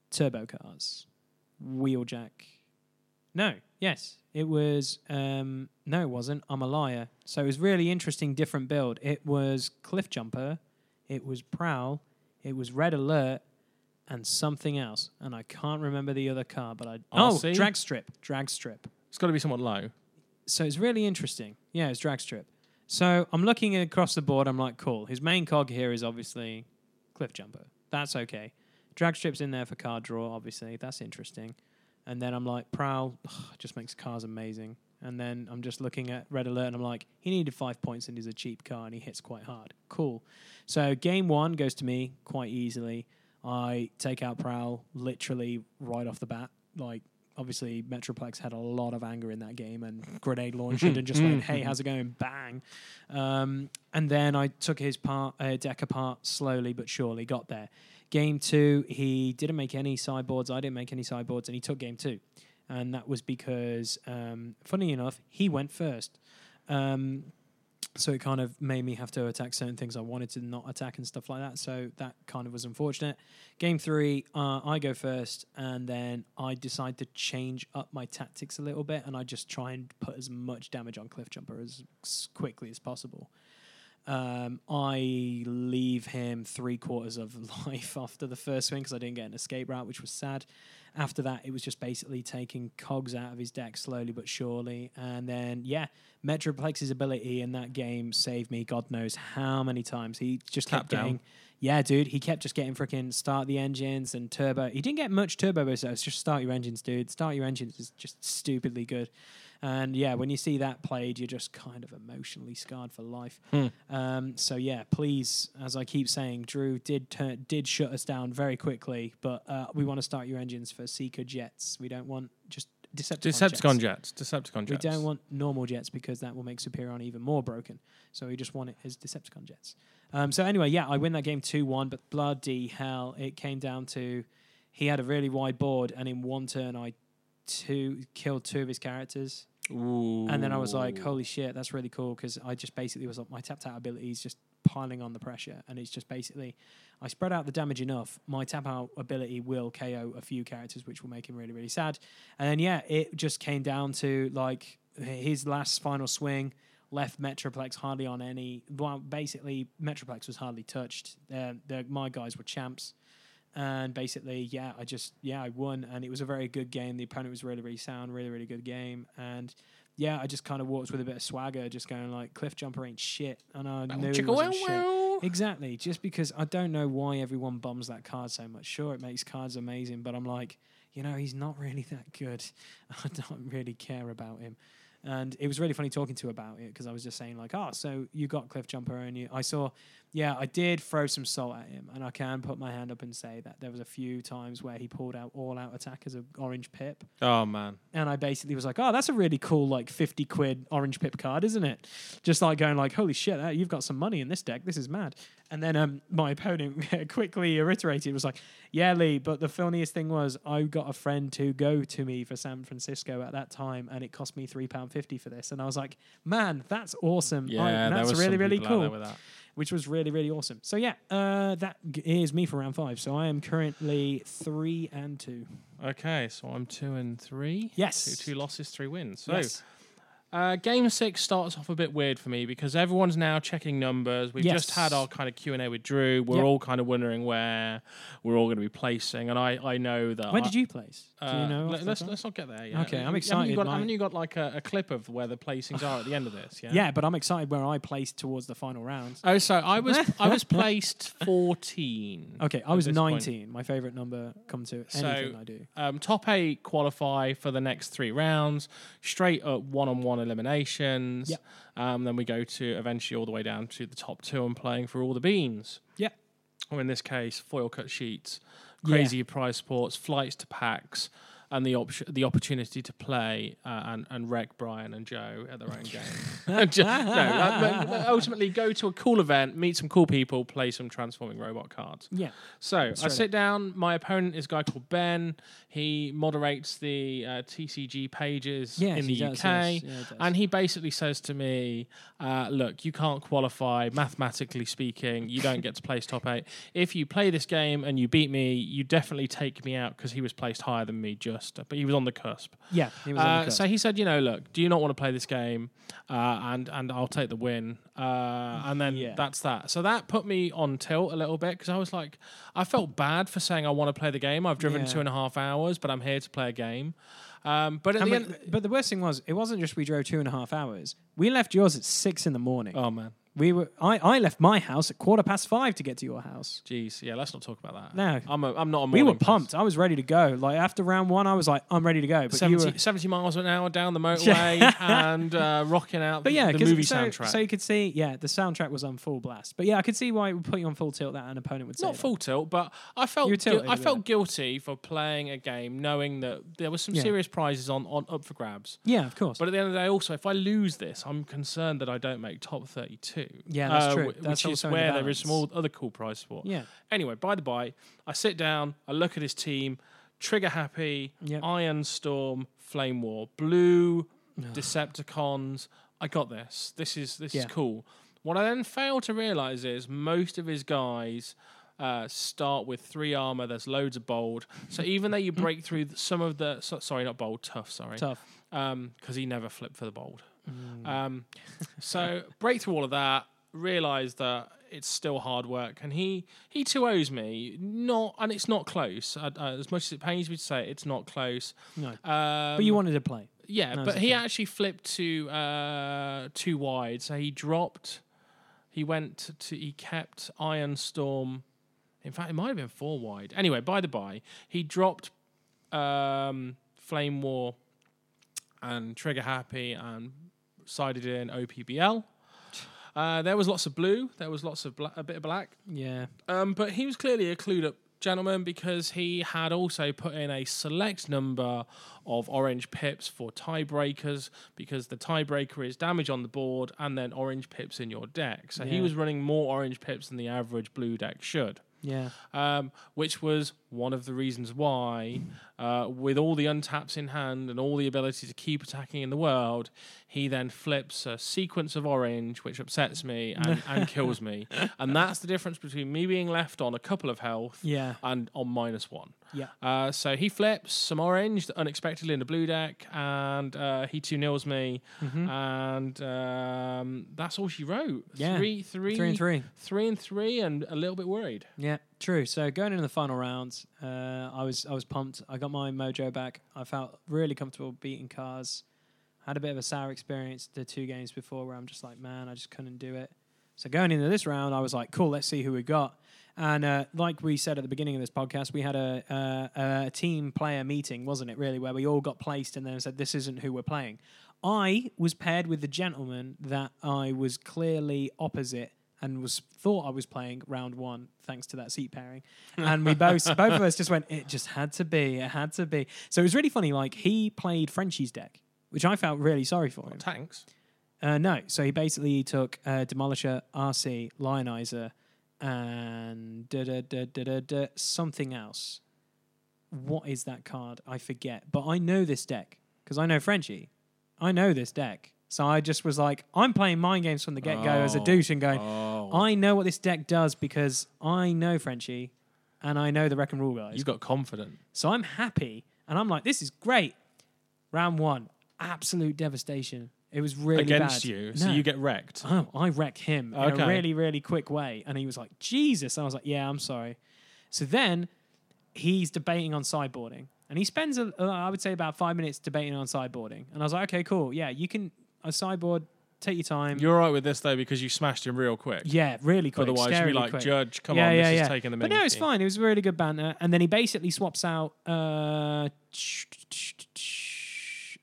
Turbo cars, Wheeljack. No, yes, it was. Um, no, it wasn't. I'm a liar. So it was really interesting, different build. It was Cliff Jumper, it was Prowl, it was Red Alert, and something else. And I can't remember the other car, but I. Oh, Drag Strip. Drag Strip. It's got to be somewhat low. So it's really interesting. Yeah, it's Drag Strip. So I'm looking across the board. I'm like, cool. His main cog here is obviously Cliff Jumper. That's okay. Drag Strip's in there for card draw, obviously. That's interesting. And then I'm like, Prowl ugh, just makes cars amazing. And then I'm just looking at Red Alert and I'm like, he needed five points and he's a cheap car and he hits quite hard. Cool. So game one goes to me quite easily. I take out Prowl literally right off the bat. Like, obviously, Metroplex had a lot of anger in that game and grenade launched it and just went, hey, how's it going? Bang. Um, and then I took his part, uh, deck apart slowly but surely, got there. Game two, he didn't make any sideboards. I didn't make any sideboards, and he took game two. And that was because, um, funny enough, he went first. Um, so it kind of made me have to attack certain things I wanted to not attack and stuff like that. So that kind of was unfortunate. Game three, uh, I go first, and then I decide to change up my tactics a little bit, and I just try and put as much damage on Cliffjumper as, as quickly as possible. Um, I leave him three quarters of life after the first swing because I didn't get an escape route, which was sad. After that, it was just basically taking cogs out of his deck slowly but surely. And then, yeah, Metroplex's ability in that game saved me God knows how many times. He just kept down. getting. Yeah, dude, he kept just getting freaking start the engines and turbo. He didn't get much turbo boost, though. It's just start your engines, dude. Start your engines is just stupidly good. And yeah, when you see that played, you're just kind of emotionally scarred for life. Um, so yeah, please, as I keep saying, Drew did turn, did shut us down very quickly, but uh, we want to start your engines for Seeker jets. We don't want just Decepticon, Decepticon jets. jets. Decepticon jets. We don't want normal jets because that will make Superion even more broken. So we just want it as Decepticon jets. Um, so anyway, yeah, I win that game two one, but bloody hell, it came down to he had a really wide board, and in one turn I two killed two of his characters. Ooh. And then I was like, holy shit, that's really cool because I just basically was like, my tapped out ability is just piling on the pressure. And it's just basically, I spread out the damage enough. My tap out ability will KO a few characters, which will make him really, really sad. And then, yeah, it just came down to like his last final swing left Metroplex hardly on any. Well, basically, Metroplex was hardly touched. Uh, the, my guys were champs. And basically, yeah, I just yeah I won, and it was a very good game. The opponent was really really sound, really really good game, and yeah, I just kind of walked with a bit of swagger, just going like Cliffjumper ain't shit, and I knew wasn't wow shit. Exactly, just because I don't know why everyone bums that card so much. Sure, it makes cards amazing, but I'm like, you know, he's not really that good. I don't really care about him. And it was really funny talking to about it because I was just saying like, oh, so you got Cliffjumper, and you, I saw, yeah, I did throw some salt at him, and I can put my hand up and say that there was a few times where he pulled out all out attack as an orange pip, Oh man. and I basically was like, "Oh, that's a really cool like fifty quid orange pip card, isn't it?" Just like going like, "Holy shit, uh, you've got some money in this deck. This is mad." And then um, my opponent quickly reiterated, was like, "Yeah, Lee, but the funniest thing was I got a friend to go to me for San Francisco at that time, and it cost me three pound fifty for this." And I was like, "Man, that's awesome. Yeah, there that's really really people out there cool." Which was really really awesome. So yeah, uh, that g- is me for round five. So I am currently three and two. Okay, so I'm two and three. Yes. Two, two losses, three wins. So Yes. Uh, game six starts off a bit weird for me because everyone's now checking numbers. We've just had our kind of Q and A with Drew. We're Yep. all kind of wondering where we're all going to be placing, and I I know that. When I- did you place? Do you uh, know? Let, let's let's not get there yet. Okay, I'm Haven't excited, You got, haven't you got like a, a clip of where the placings are at the end of this? Yeah. Yeah, but I'm excited where I placed towards the final round. Oh, so I was I was placed fourteen. Okay, I was this point. 19. My favorite number come to anything So I do. um, top eight qualify for the next three rounds. Straight up one on one eliminations. Yep. Um, then we go to eventually all the way down to the top two and playing for all the beans. Yeah. Or in this case, foil cut sheets, Yeah. crazy prize sports, flights to PAX, and the option, the opportunity to play uh, and and wreck Brian and Joe at their own game. No, ultimately go to a cool event, meet some cool people, play some transforming robot cards. Yeah. So I sit down. My opponent is a guy called Ben. He moderates the uh, TCG pages Yes, in the he UK, does, yes. Yeah, and he basically says to me, uh, "Look, you can't qualify mathematically speaking. You don't get to place top eight. If you play this game and you beat me, you definitely take me out because he was placed higher than me just, but he was on the cusp." Yeah. He was on the Uh, cusp. so he said, you know, look, do you not want to play this game? Uh, and and I'll take the win. Uh, and then Yeah. that's that. So that put me on tilt a little bit because I was like, I felt bad for saying I want to play the game. I've driven Yeah. two and a half hours, but I'm here to play a game. Um, but at And the we- end, but the worst thing was, it wasn't just we drove two and a half hours. We left yours at six in the morning. oh man, We were. I, I left my house at quarter past five to get to your house. jeez, yeah, let's not talk about that. No. I'm a, I'm not a We were pumped. I was ready to go. Like after round one, I was like, I'm ready to go. But you 70, were, 70 miles an hour down the motorway and uh, rocking out But yeah, the movie so, soundtrack. So you could see, yeah, the soundtrack was on full blast. But yeah, I could see why it would put you on full tilt that an opponent would say. not that. full tilt, but I felt You gui- tilted I felt guilty for playing a game knowing that there was some Yeah. serious prizes on, on up for grabs. Yeah, of course. But at the end of the day, also, if I lose this, I'm concerned that I don't make top 32. Yeah, that's uh, true. wh- That's which is also in the where there is some all other cool prize sport. yeah, Anyway, by the by, I sit down, I look at his team Trigger Happy, Yep. Iron Storm, Flame War, Blue, Decepticons. I got this. This is this Yeah. is cool. What I then fail to realize is most of his guys uh, start with three armor. There's loads of bold. So even though you mm. break through some of the so, sorry, not bold, tough. Sorry, tough. Um, because he never flipped for the bold. Mm. Um, so break through all of that, realize that it's still hard work, and he he too owes me not, and it's not close. Uh, as much as it pains me to say, it, it's not close. No, Um, but you wanted to play. yeah, No, but he actually flipped to uh, too wide, so he dropped. He went to he kept Iron Storm. In fact, it might have been four wide. Anyway, by the by, he dropped um, Flame War and Trigger Happy and sided in OPBL. Uh, there was lots of blue. There was lots of bla- a bit of black. Yeah, Um, but he was clearly a clued up gentleman because he had also put in a select number of orange pips for tiebreakers because the tiebreaker is damage on the board and then orange pips in your deck. So he Yeah. was running more orange pips than the average blue deck should. yeah, Um, which was one of the reasons why, uh, with all the untaps in hand and all the ability to keep attacking in the world, he then flips a sequence of orange, which upsets me and, and kills me. And that's the difference between me being left on a couple of health yeah, and on minus one. yeah. Uh, so he flips some orange unexpectedly in the blue deck, and uh, he two nils me, and um, that's all she wrote. Yeah. Three, three, Three and three. three and three, and a little bit worried. Yeah, true. So going into the final round, uh, I was I was pumped. I got my mojo back. I felt really comfortable beating cars. Had a bit of a sour experience the two games before where I'm just like, man, I just couldn't do it. So going into this round, I was like, cool, let's see who we got. And uh, like we said at the beginning of this podcast, we had a, a, a team player meeting, wasn't it? Really, where we all got placed and then said, this isn't who we're playing. I was paired with the gentleman that I was clearly opposite and was thought I was playing round one thanks to that seat pairing. And we both both of us just went, it just had to be, it had to be. So it was really funny. Like he played Frenchie's deck, which I felt really sorry for him. Tanks. Uh, no, so he basically took uh, Demolisher, RC, Lionizer, and da, da, da, da, da, da, something else. What is that card? I forget. But I know this deck because I know Frenchie. I know this deck. So I just was like, I'm playing mind games from the get go as a Oh. douche and going, Oh. I know what this deck does because I know Frenchie and I know the Wreck and Rule guys. You've got confident. So I'm happy, and I'm like, this is great. Round one, absolute devastation. It was really against bad. you, so No. you get wrecked. Oh, I wreck him in a really, really quick way. And he was like, Jesus. And I was like, yeah, I'm sorry. So then he's debating on sideboarding. And he spends, a, uh, I would say, about five minutes debating on sideboarding. And I was like, okay, cool. Yeah, you can a cyborg. take your time. You're all right with this though because you smashed him real quick. yeah, really quick. Otherwise, you'd be like, quick. Judge, come on, this is taking the But no, it's fine. It was a really good banter. And then he basically swaps out uh,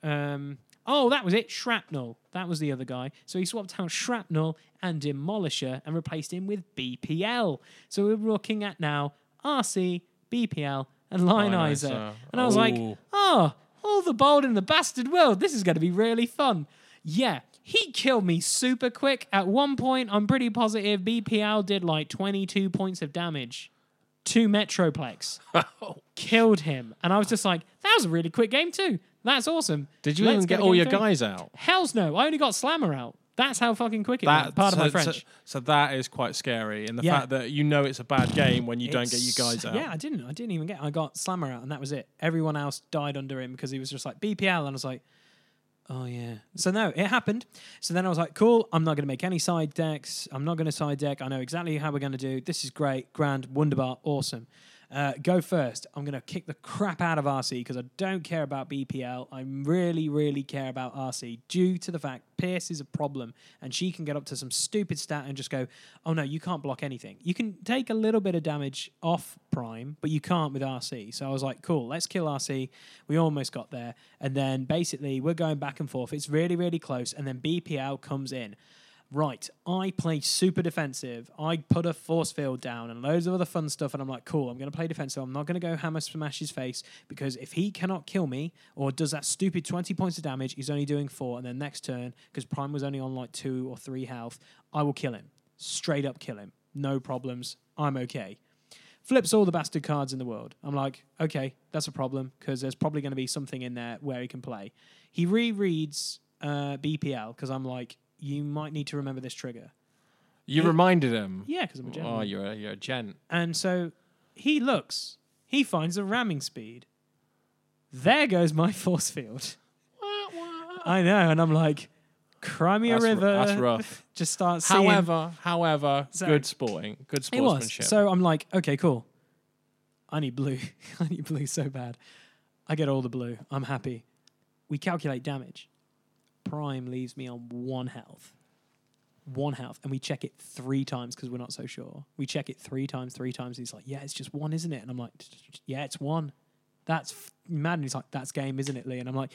um, oh, that was it, Shrapnel. That was the other guy. So he swapped out Shrapnel and Demolisher and replaced him with BPL. So we're looking at now RC, BPL, and Lionizer. Lionizer. And I was like, oh, all the bold in the bastard world. This is going to be really fun. Yeah, he killed me super quick. At one point, I'm pretty positive BPL did like 22 points of damage to Metroplex. Killed him. And I was just like, that was a really quick game, too. That's awesome. Did you Let's even get all your three." guys out? Hell's no. I only got Slammer out. That's how fucking quick it went. Part of my French. So, so that is quite scary, and the Yeah. fact that you know it's a bad game when you don't get It's- your guys out. Yeah, I didn't. I didn't even get. I got Slammer out, and that was it. Everyone else died under him because he was just like BPL, and I was like, oh yeah. So no, it happened. So then I was like, cool. I'm not going to make any side decks. I'm not going to side deck. I know exactly how we're going to do. This is great, grand, wunderbar, awesome. Uh, go first. I'm going to kick the crap out of RC because I don't care about BPL. I really, really care about RC due to the fact Pierce is a problem and she can get up to some stupid stat and just go, oh no, you can't block anything. You can take a little bit of damage off Prime, but you can't with RC. So I was like, cool, let's kill RC. We almost got there. And then basically we're going back and forth. It's really, really close. And then BPL comes in. Right, I play super defensive. I put a force field down and loads of other fun stuff, and I'm like, cool, I'm going to play defensive. I'm not going to go hammer smash his face because if he cannot kill me or does that stupid 20 points of damage, he's only doing four, and then next turn, because Prime was only on like two or three health, I will kill him. Straight up kill him. No problems. I'm okay flips all the bastard cards in the world. I'm like, okay, that's a problem because there's probably going to be something in there where he can play. He rereads uh, BPL because I'm like, you might need to remember this trigger. You reminded him. Yeah, because I'm a gen. Oh, you're a, you're a gent. And so he looks, he finds a ramming speed. There goes my force field. I know, and I'm like, cry me a r- river. that's rough. Just start seeing. However, however, So- good sporting, good sportsmanship. So I'm like, okay, cool. I need blue. I need blue so bad. I get all the blue. I'm happy. We calculate damage. Prime leaves me on one health. One health. And we check it three times because we're not so sure. We check it three times, three times. He's like, yeah, it's just one, isn't it? And I'm like, yeah, it's one. That's f- mad. And he's like, that's game, isn't it, Lee? And I'm like,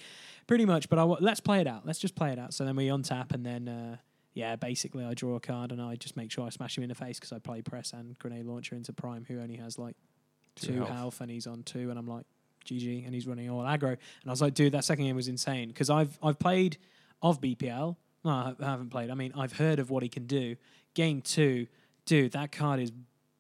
pretty much. But I wa- let's play it out. Let's just play it out. So then we untap and then. Uh, yeah, basically, I draw a card and I just make sure I smash him in the face because I play press and grenade launcher into Prime, who only has like Two two, health. health. and he's on two, and I'm like, GG, and he's running all aggro. And I was like, dude, that second game was insane because I've I've played of BPL. No, I haven't played. I mean, I've heard of what he can do. Game two, dude, that card is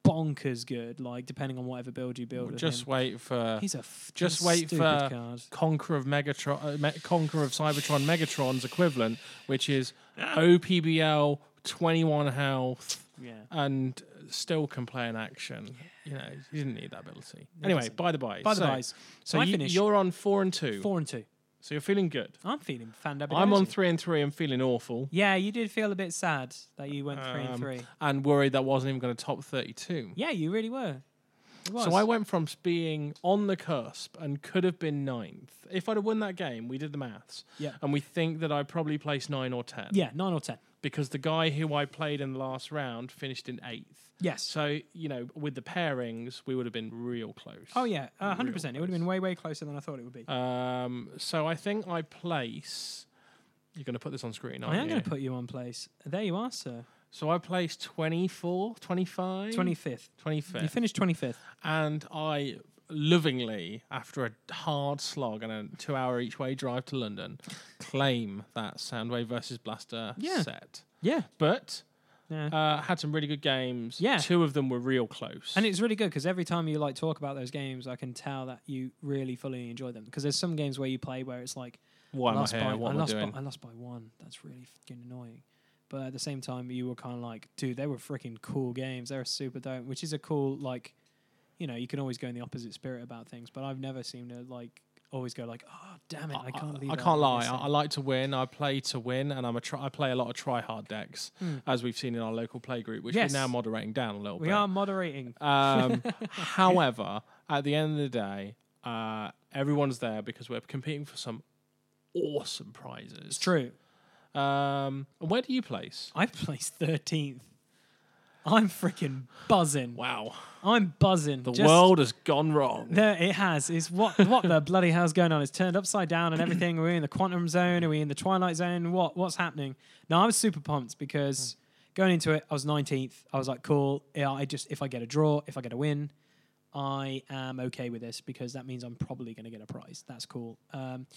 bonkers good. Like depending on whatever build you build. with just him. wait for He's a f- just wait for card. Conqueror of Megatron, uh, Me- Conqueror of Cybertron Megatron's equivalent, which is OPBL, 21 health, Yeah. and still can play in action. You know, he didn't need that ability. Anyway, by the by. By the so, byes, So you, you're on four and two. four and two. So you're feeling good. I'm feeling fan I'm on three and three and feeling awful. Yeah, you did feel a bit sad that you went three and um, three. And worried that wasn't even going to top 32. Yeah, you really were. It was. So I went from being on the cusp and could have been ninth. If I'd have won that game, we did the maths. Yeah. And we think that I probably placed nine or ten. Yeah, nine or ten. Because the guy who I played in the last round finished in eighth. Yes. So, you know, with the pairings, we would have been real close. Oh yeah, uh, hundred percent. It would have been way way closer than I thought it would be. Um, so I think I place. You're going to put this on screen, aren't I am going to put you on place. There you are, sir. So I placed 24, 25? Twenty fifth. 25th. You finished twenty fifth. and I lovingly, after a hard slog and a two-hour each-way drive to London, claim that Soundwave versus Blaster Yeah. set. Yeah. But Yeah. uh, had some really good games. Yeah. two of them were real close. and it's really good because every time you like talk about those games, I can tell that you really fully enjoy them. Because there's some games where you play where it's like, why am I lost here? by, what I am I lost doing? by, I lost by one. That's really fucking annoying. But at the same time, you were kind of like, dude, they were freaking cool games. They were super dope, which is a cool like, you know, you can always go in the opposite spirit about things. But I've never seemed to like always go like, oh damn it, I can't believe I that can't lie. I. I like to win. I play to win, and I'm a try, I play a lot of try hard decks, as we've seen in our local play group, which. Yes. we're now moderating down a little we bit. We are moderating. Um, however, at the end of the day, uh, everyone's there because we're competing for some awesome prizes. It's true. Um, and where do you place? I placed thirteenth. I'm freaking buzzing. Wow. I'm buzzing. The Just- world has gone wrong. There, it has. It's what what the bloody hell's going on? It's turned upside down and everything. Are we in the quantum zone? Are we in the twilight zone? What what's happening? No, I was super pumped because going into it, I was 19th. I was like, cool. Yeah, I just if I get a draw, if I get a win, I am okay with this because that means I'm probably going to get a prize. That's cool. Um,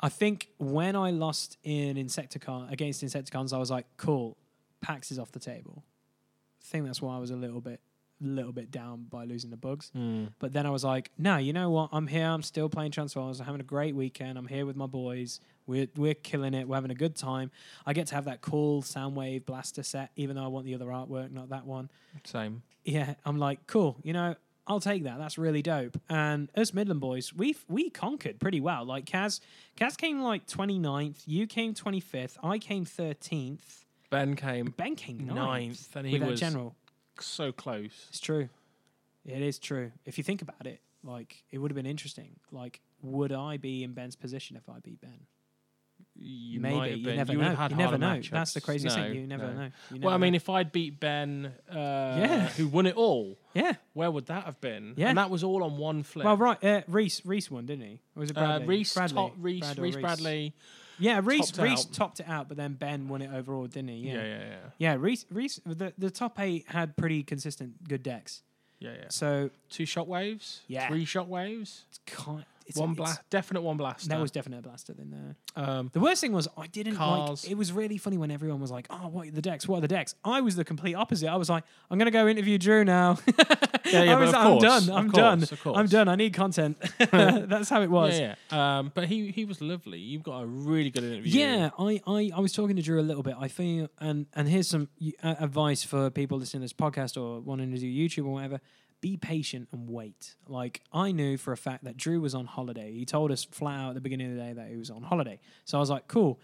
I think when I lost in Insecticon against Insecticons, I was like, cool. Pax is off the table. I think that's why I was a little bit little bit down by losing the bugs. Hmm. But then I was like, no, you know what? I'm here. I'm still playing Transformers. I'm having a great weekend. I'm here with my boys. We're we're killing it. We're having a good time. I get to have that cool Soundwave blaster set, even though I want the other artwork, not that one. Same. Yeah, I'm like, cool. You know, I'll take that. That's really dope. And us Midland boys, we we conquered pretty well. Like Kaz, Kaz came like 29th. You came 25th. I came 13th. Ben came Ben came 9th. Ninth, and he with that was- general. so close. It's true. It is true. If you think about it, like it would have been interesting. Like, would I be in Ben's position if I beat Ben? You Maybe. might have You been. never would know. have had You never harder know. matchups. That's the craziest thing. You never no. know. You well, I mean, know. if I'd beat Ben, uh, Yeah. who won it all, yeah. where would that have been? Yeah. and that was all on one flip. Well, right. Uh, Reese Reese won, didn't he? Or was it uh, Bradley? Reese, Bradley. top, Reese, Brad or Reese Bradley. Yeah, Reese topped Reese out. topped it out, but then Ben won it overall, didn't he? Yeah, Yeah. yeah, yeah, Yeah, Reese Reese the, the top eight had pretty consistent good decks. yeah, yeah. So Two shockwaves. Yeah. three shockwaves. it's kind it's One blast, definite one blast. That was definitely a blaster in there. um, The worst thing was I didn't Cars. like. It was really funny when everyone was like, "Oh, what are the decks? What are the decks?" I was the complete opposite. I was like, "I'm gonna go interview Drew now." Yeah, yeah, I was like, I'm done. I'm course, done. course. I'm done. I need content. That's how it was. yeah, yeah. Um, but he he was lovely. You've got a really good interview. Yeah, I, I, I was talking to Drew a little bit. I feel, and and here's some uh, advice for people listening to this podcast or wanting to do YouTube or whatever. Be patient and wait. Like I knew for a fact that Drew was on holiday. He told us flat out at the beginning of the day that he was on holiday. So I was like, cool.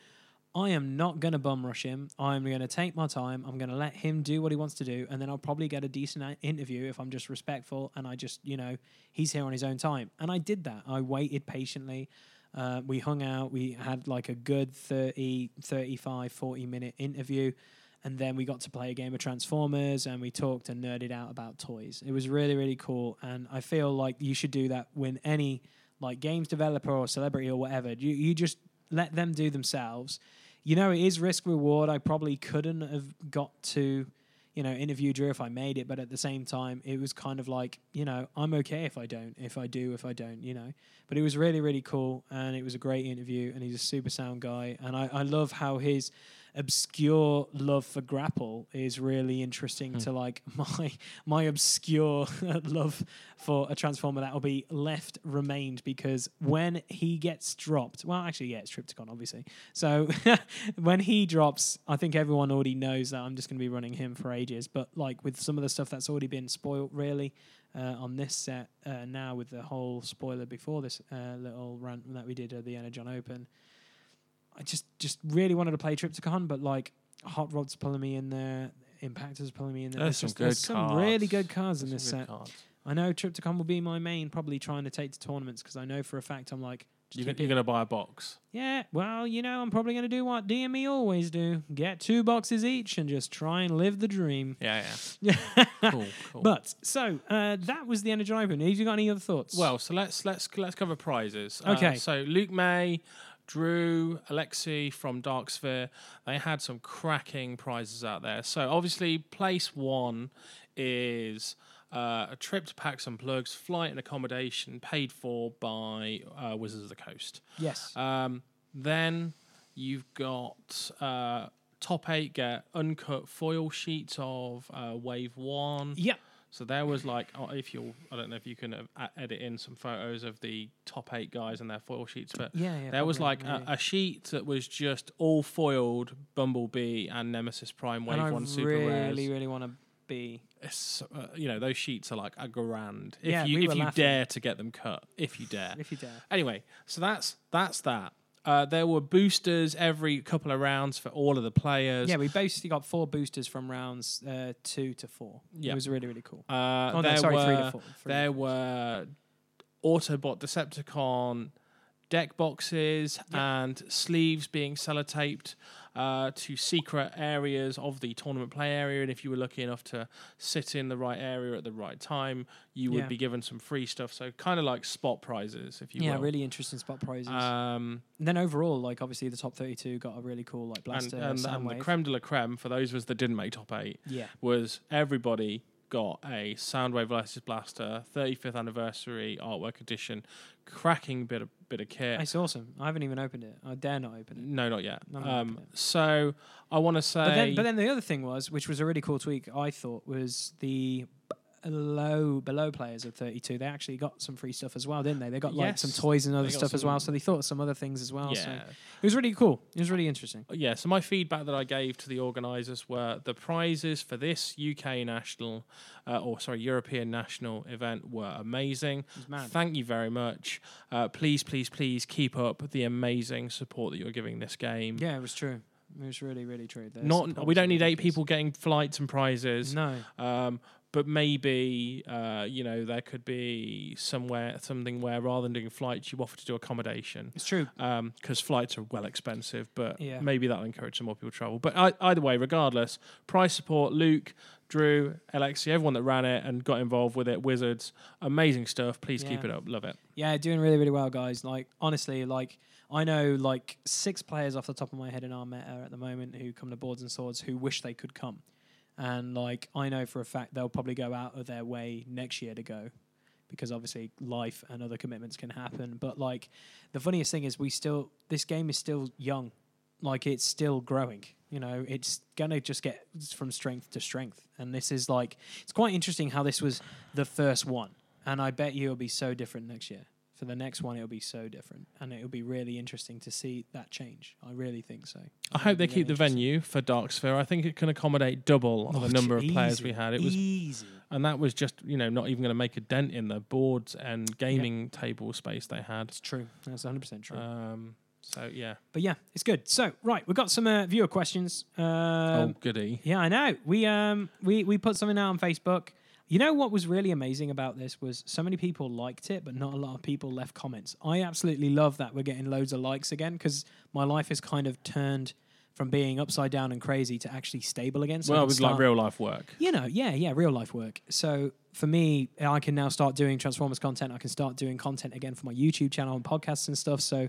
I am not going to bum rush him. I'm going to take my time. I'm going to let him do what he wants to do. And then I'll probably get a decent interview if I'm just respectful and I just, you know, he's here on his own time. And I did that. I waited patiently. Uh, we hung out. We had like a good 30, 35, 40 minute interview. And then we got to play a game of Transformers and we talked and nerded out about toys. It was really, really cool. And I feel like you should do that when any like games developer or celebrity or whatever, you, you just let them do themselves. You know, it is risk reward. I probably couldn't have got to, you know, interview Drew if I made it, but at the same time, it was kind of like, you know, I'm okay if I don't, if I do, if I don't, you know. But it was really, really cool, and it was a great interview, and he's a super sound guy, and I, I love how his obscure love for grapple is really interesting to like my my obscure love for a transformer that will be left remained because when he gets dropped well actually yeah it's Trypticon obviously. So when he drops I think everyone already knows that I'm just going to be running him for ages but like with some of the stuff that's already been spoiled really uh, on this set uh, now with the whole spoiler before this uh, little rant that we did at the Energon Open I just just really wanted to play Trypticon, but like Hot Rod's pulling me in there, Impactor's pulling me in there. There's some just, there's good some really good cards in this set. cards. I know Trypticon will be my main, probably trying to take to tournaments because I know for a fact I'm like, You're, you're going to buy a box. yeah, well, you know, I'm probably going to do what DME always do get two boxes each and just try and live the dream. Yeah, yeah. cool, cool. But so uh, that was the Energon Open. Have you got any other thoughts? Well, so let's let's let's cover prizes. Uh, Okay. so Luke May, Drew, Alexi from Dark Sphere, they had some cracking prizes out there. So obviously, place one is uh, a trip to PAX Unplugged, flight and accommodation paid for by uh, Wizards of the Coast. yes. Um, then you've got uh, top eight get uncut foil sheets of uh, Wave One. yep. So there was like, oh, if you'll, I don't know if you can uh, edit in some photos of the top eight guys and their foil sheets, but Yeah, yeah, there was probably, like a, a sheet that was just all foiled Bumblebee and Nemesis Prime Wave And I One Super really, Rares. really want to be uh, you know, those sheets are like a grand. If Yeah, you we if you laughing. dare to get them cut, if you dare. if you dare. Anyway, so that's that's that. Uh, there were boosters every couple of rounds for all of the players. Yeah, we basically got four boosters from rounds uh, two to four. Yeah. It was really, really cool. Uh, Oh, no, there sorry, were, three to four. Three there were Autobot, Decepticon, deck boxes and sleeves being sellotaped uh, to secret areas of the tournament play area. And if you were lucky enough to sit in the right area at the right time, you would Yeah. be given some free stuff. So kind of like spot prizes, if you yeah, will. really interesting spot prizes. Um, and then overall, like obviously the top 32 got a really cool like and, blaster and, and the creme de la creme for those of us that didn't make top eight Yeah. was everybody got a Soundwave versus Blaster 35th anniversary artwork edition, cracking bit of bit of kit. It's awesome. I haven't even opened it. I dare not open it. No, not yet. Not Um, so I want to say, But then, but then the other thing was, which was a really cool tweak, I thought, was the below below players of 32. They actually got some free stuff as well, didn't they? They got like some toys and other stuff as well. So they thought of some other things as well. So yeah, it was really cool. It was really interesting. yeah. So my feedback that I gave to the organisers were the prizes for this UK national, uh, or sorry, European national event were amazing. Thank you very much. Uh, please, please, please keep up the amazing support that you're giving this game. Yeah, it was true. It was really, really true. Their Not, we don't need eight people getting flights and prizes. No. Um, but maybe uh, you know there could be somewhere something where rather than doing flights, you offer to do accommodation It's true. because flights are well expensive. But Yeah. maybe that'll encourage some more people to travel. But I, either way, regardless, price support, Luke, Drew, Alexi, everyone that ran it and got involved with it, Wizards, amazing stuff. Please keep it up. Love it. Yeah, doing really, really well, guys. Like honestly, like I know like six players off the top of my head in our meta at the moment who come to boards and swords who wish they could come, and like I know for a fact they'll probably go out of their way next year to go, because obviously life and other commitments can happen. But like the funniest thing is we still this game is still young, like it's still growing. You know, it's gonna just get from strength to strength, and this is like it's quite interesting how this was the first one, and I bet you it'll be so different next year. For the next one, it'll be so different, and it'll be really interesting to see that change. I really think so. I hope they Really keep the venue for Darksphere. I think it can accommodate double Oh, the number of players we had. It was easy. and that was just you know not even going to make a dent in the boards and gaming table space they had. It's true. That's 100 percent true. Um, so yeah. but yeah, it's good. So right, we've got some uh, viewer questions. Um, oh goody. Yeah, I know. We um we we put something out on Facebook. You know what was really amazing about this was so many people liked it, but not a lot of people left comments. I absolutely love that we're getting loads of likes again because my life has kind of turned from being upside down and crazy to actually stable again. So well, it was like real life work. you know, yeah, yeah, real life work. So for me, I can now start doing Transformers content. I can start doing content again for my YouTube channel and podcasts and stuff. So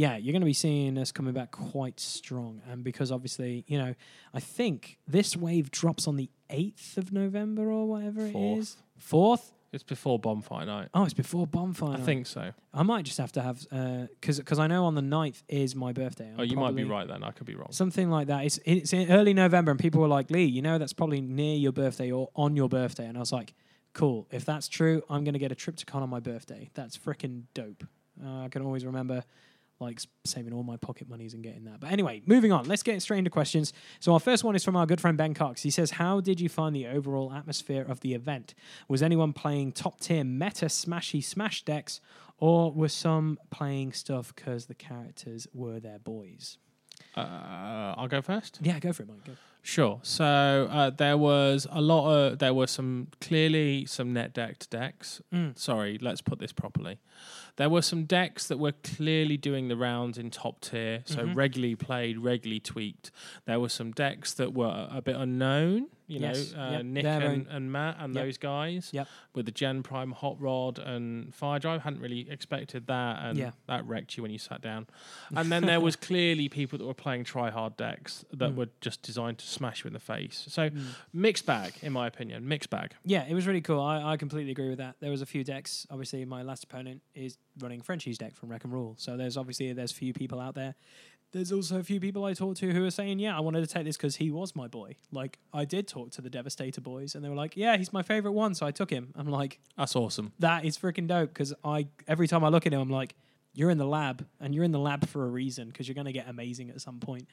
yeah, you're going to be seeing us coming back quite strong. And because obviously, you know, I think this wave drops on the 8th of November or whatever it is. Fourth? It's before bonfire night. Oh, it's before bonfire. I night. think so. I might just have to have because because I know on the 9th is my birthday. Oh, I'm you might be probably- right then. I could be wrong. Something like that. It's it's in early November, and people were like, "Lee, you know that's probably near your birthday or on your birthday." And I was like, "Cool. If that's true, I'm gonna get a Trypticon on my birthday. That's freaking dope." Uh, I can always remember like saving all my pocket monies and getting that. But anyway, moving on. Let's get straight into questions. So our first one is from our good friend Ben Cox. He says, "How did you find the overall atmosphere of the event? Was anyone playing top tier meta smashy smash decks?" Or were some playing stuff because the characters were their boys? Uh, I'll go first. Yeah, go for it, Mike. Go. Sure. So uh, there was a lot of there were some clearly some net decked decks. Mm. Sorry, let's put this properly. There were some decks that were clearly doing the rounds in top tier, so Mm-hmm. regularly played, regularly tweaked. There were some decks that were a bit unknown. You Yes, know, uh, yep, Nick and, and Matt and Yep. those guys Yep. with the Gen Prime Hot Rod and Fire Drive. Hadn't really expected that, and Yeah. that wrecked you when you sat down. And then there was clearly people that were playing try hard decks Mm. that were just designed to smash you in the face. So hmm. mixed bag, in my opinion, mixed bag. Yeah, it was really cool. I, I completely agree with that. There was a few decks. Obviously, my last opponent is running Frenchie's deck from Wreck and Rule. So there's obviously there's few people out there. There's also a few people I talked to who are saying, "Yeah, I wanted to take this because he was my boy." Like I did talk to the Devastator boys, and they were like, "Yeah, he's my favorite one," so I took him. I'm like, That's awesome. that is freaking dope because I every time I look at him, I'm like, you're in the lab, and you're in the lab for a reason because you're going to get amazing at some point.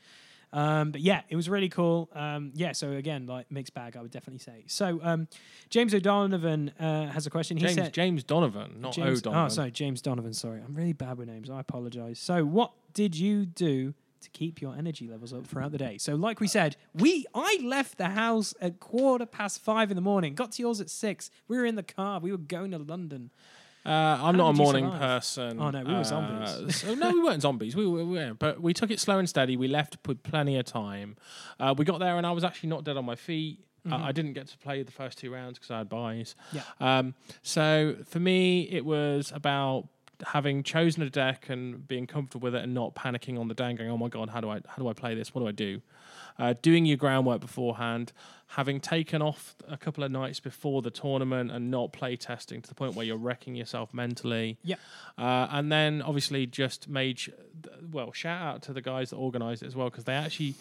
Um, but yeah, it was really cool. Um, yeah, so again, like mixed bag, I would definitely say. So um, James O'Donovan uh, has a question. He James said, James Donovan, not James, O'Donovan. Oh, sorry, James Donovan. Sorry, I'm really bad with names. I apologize. So, what did you do to keep your energy levels up throughout the day? So, like we said, we I left the house at quarter past five in the morning. Got to yours at six. We were in the car. We were going to London. Uh, I'm not a morning survive? person. Oh, no, we were Uh, zombies. so, no, we weren't zombies. We were, we were, but we took it slow and steady. We left with plenty of time. Uh, we got there, and I was actually not dead on my feet. Uh, I didn't get to play the first two rounds because I had buys. Mm-hmm. Yeah. Um, so for me, it was about having chosen a deck and being comfortable with it, and not panicking on the day and going, "Oh my god, how do I how do I play this? What do I do?" Uh, doing your groundwork beforehand, having taken off a couple of nights before the tournament and not play testing to the point where you're wrecking yourself mentally. Yeah. Uh, and then obviously just made, sh- well, shout out to the guys that organised it as well because they actually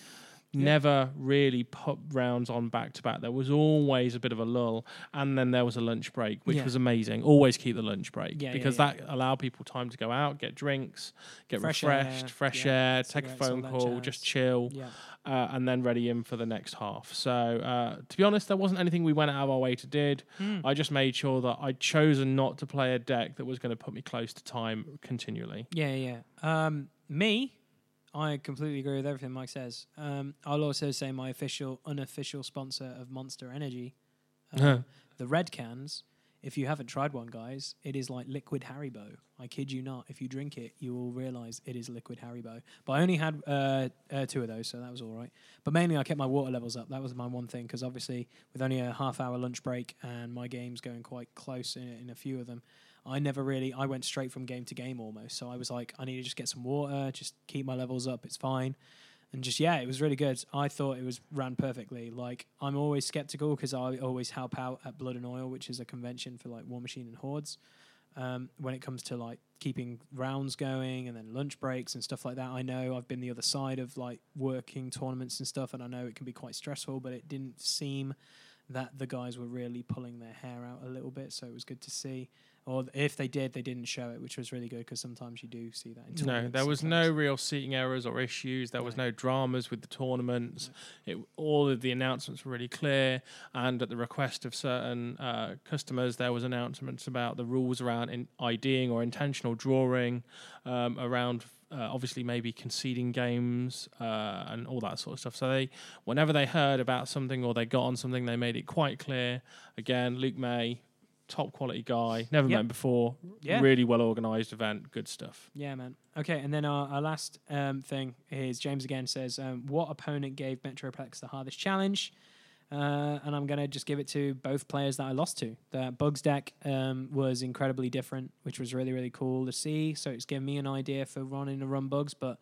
never really put rounds on back to back. There was always a bit of a lull, and then there was a lunch break, which Yeah. was amazing. Always keep the lunch break Yeah, because that allowed people time to go out, get drinks, get Fresh refreshed, air, fresh air, take a phone call, just chill Yeah. uh, and then ready in for the next half. So, uh, to be honest, there wasn't anything we went out of our way to did. Hmm. I just made sure that I'd chosen not to play a deck that was going to put me close to time continually. Yeah, yeah. Um, me, I completely agree with everything Mike says. Um, I'll also say my official, unofficial sponsor of Monster Energy, uh, Huh. the Red Cans. If you haven't tried one, guys, it is like liquid Haribo. I kid you not. If you drink it, you will realize it is liquid Haribo. But I only had uh, uh, two of those, so that was all right. But mainly, I kept my water levels up. That was my one thing because obviously, with only a half hour lunch break and my games going quite close in, in a few of them, I never really. I went straight from game to game almost. So I was like, I need to just get some water, just keep my levels up. It's fine. And just yeah, it was really good. I thought it was ran perfectly. Like I'm always skeptical because I always help out at Blood and Oil, which is a convention for like Warmachine and Hordes. Um, when it comes to like keeping rounds going and then lunch breaks and stuff like that, I know I've been the other side of like working tournaments and stuff, and I know it can be quite stressful. But it didn't seem that the guys were really pulling their hair out a little bit, so it was good to see. Or if they did, they didn't show it, which was really good because sometimes you do see that. In No, there was sometimes. no real seating errors or issues. There was no dramas with the tournaments. It, all of the announcements were really clear. And at the request of certain uh, customers, there was announcements about the rules around in IDing or intentional drawing, um, around uh, obviously maybe conceding games uh, and all that sort of stuff. So they, whenever they heard about something or they got on something, they made it quite clear. Again, Luke May. Top quality guy, never Yep. met him before. Yeah. Really well organized event, good stuff. Yeah, man. Okay, and then our, our last um, thing is James again says, um, "What opponent gave Metroplex the hardest challenge?" Uh, and I'm gonna just give it to both players that I lost to. The Bugs deck um, was incredibly different, which was really really cool to see. So it's given me an idea for running a run Bugs, but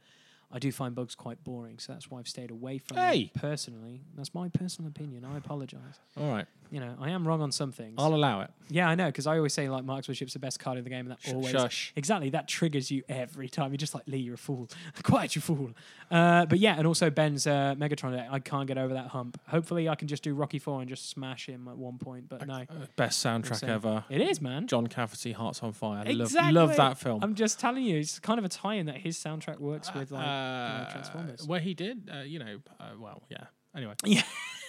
I do find Bugs quite boring, so that's why I've stayed away from Hey! it personally. That's my personal opinion. I apologize. All right, You know, I am wrong on some things. I'll allow it. Yeah, I know, because I always say like marksmanship's the best card in the game, and that Sh- always shush. exactly that triggers you every time. You're just like Lee, you're a fool. Quiet, you fool. Uh, but yeah, and also Ben's uh, Megatron deck, I can't get over that hump. Hopefully, I can just do Rocky Four and just smash him at one point. But no, Uh, Best soundtrack Insane. ever. it is man. John Cafferty, Hearts on Fire. Exactly. Love, love that film. I'm just telling you, it's kind of a tie-in that his soundtrack works with like you know, Uh, Transformers. Where he did, uh, you know, uh, well, yeah. Anyway, Yeah.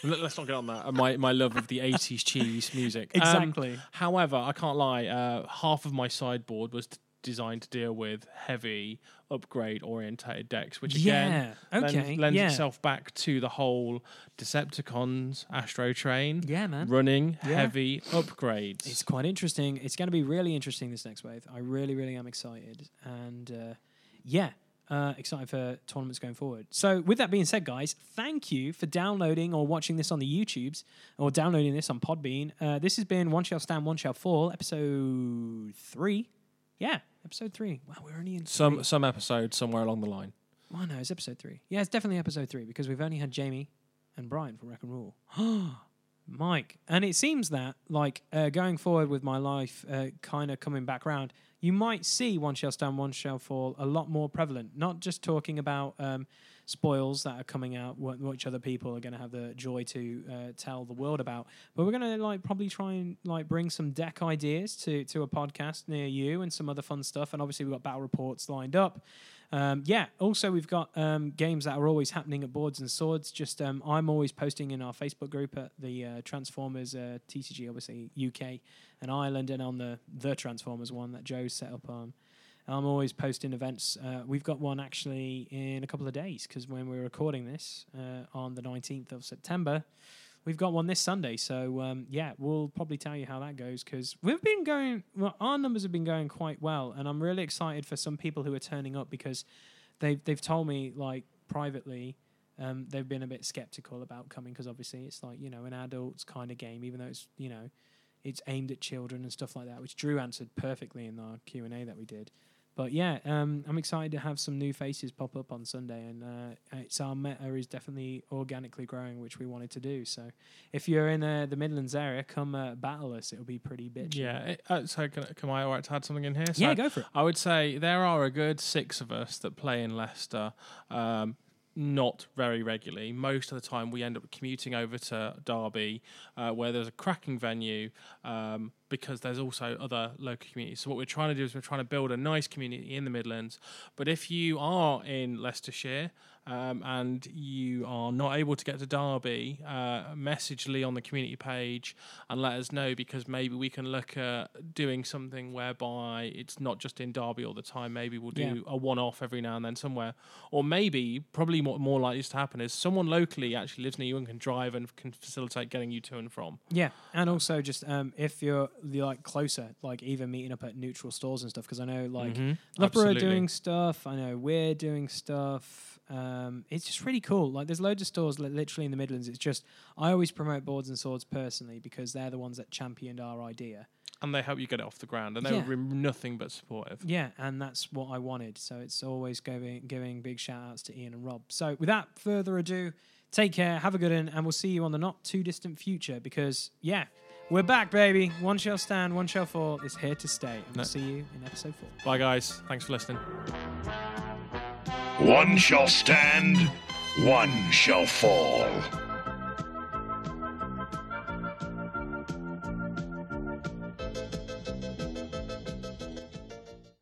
Let- let's not get on that. Uh, my my love of the '80s cheese music. Um, Exactly. however, I can't lie. Uh, half of my sideboard was t- designed to deal with heavy upgrade orientated decks, which again Yeah, lends- lends, yeah. itself back to the whole Decepticons Astrotrain. Yeah, man. running Yeah. heavy upgrades. It's quite interesting. It's going to be really interesting this next wave. I really, really am excited, and uh, yeah, uh, excited for tournaments going forward. So, with that being said, guys, thank you for downloading or watching this on the YouTubes or downloading this on Podbean. Uh, this has been One Shall Stand, One Shall Fall, episode three. Yeah, episode three. Wow, we're only in some three. some episode somewhere along the line. Oh no, it's episode three. Yeah, it's definitely episode three because we've only had Jamie and Brian from Wreck and Rule. Mike, and it seems that like uh, going forward with my life, uh, kind of coming back round, you might see one shall stand, one shall fall a lot more prevalent. Not just talking about um, spoils that are coming out, wh- which other people are going to have the joy to uh, tell the world about, but we're going to like probably try and like bring some deck ideas to to a podcast near you and some other fun stuff. And obviously we've got battle reports lined up. Um, yeah. Also, we've got um, games that are always happening at Boards and Swords. Just um, I'm always posting in our Facebook group at the uh, Transformers uh, TCG, obviously UK and Ireland, and on the the Transformers one that Joe's set up on. I'm always posting events. Uh, we've got one actually in a couple of days because when we're recording this uh, on the 19th of September, we've got one this Sunday. So um, yeah, we'll probably tell you how that goes because we've been going. Well, our numbers have been going quite well, and I'm really excited for some people who are turning up because they've they've told me like privately. Um, they've been a bit skeptical about coming because obviously it's like you know an adults kind of game, even though it's you know it's aimed at children and stuff like that, which Drew answered perfectly in our Q and A that we did. But yeah, um, I'm excited to have some new faces pop up on Sunday, and uh, it's our meta is definitely organically growing, which we wanted to do. So if you're in uh, the Midlands area, come uh, battle us. It'll be pretty bitchy. Yeah. it- uh, so can, can I all right to add something in here? So Yeah, go for it. I would say there are a good six of us that play in Leicester. Um, not very regularly. Most of the time, we end up commuting over to Derby, uh, where there's a cracking venue, um, because there's also other local communities. So what we're trying to do is we're trying to build a nice community in the Midlands. But if you are in Leicestershire um, and you are not able to get to Derby, uh, message Lee on the community page and let us know because maybe we can look at doing something whereby it's not just in Derby all the time. Maybe we'll do Yeah. a one off every now and then somewhere. Or maybe, probably more, more likely to happen is someone locally actually lives near you and can drive and can facilitate getting you to and from. Yeah, and also just um, if you're, you're like closer, like even meeting up at neutral stores and stuff, because I know like Mhm, Loughborough are doing stuff. I know we're doing stuff. Um, it's just really cool. Like there's loads of stores li- literally in the Midlands. It's just I always promote boards and swords personally because they're the ones that championed our idea. And they help you get it off the ground. And they Yeah. were nothing but supportive. Yeah, and that's what I wanted. So it's always giving giving big shout outs to Ian and Rob. So without further ado, take care, have a good one, and we'll see you on the not too distant future because yeah, we're back, baby. One shall stand, one shall fall. It's here to stay. And No. we'll see you in episode four. Bye, guys. Thanks for listening. One shall stand, one shall fall.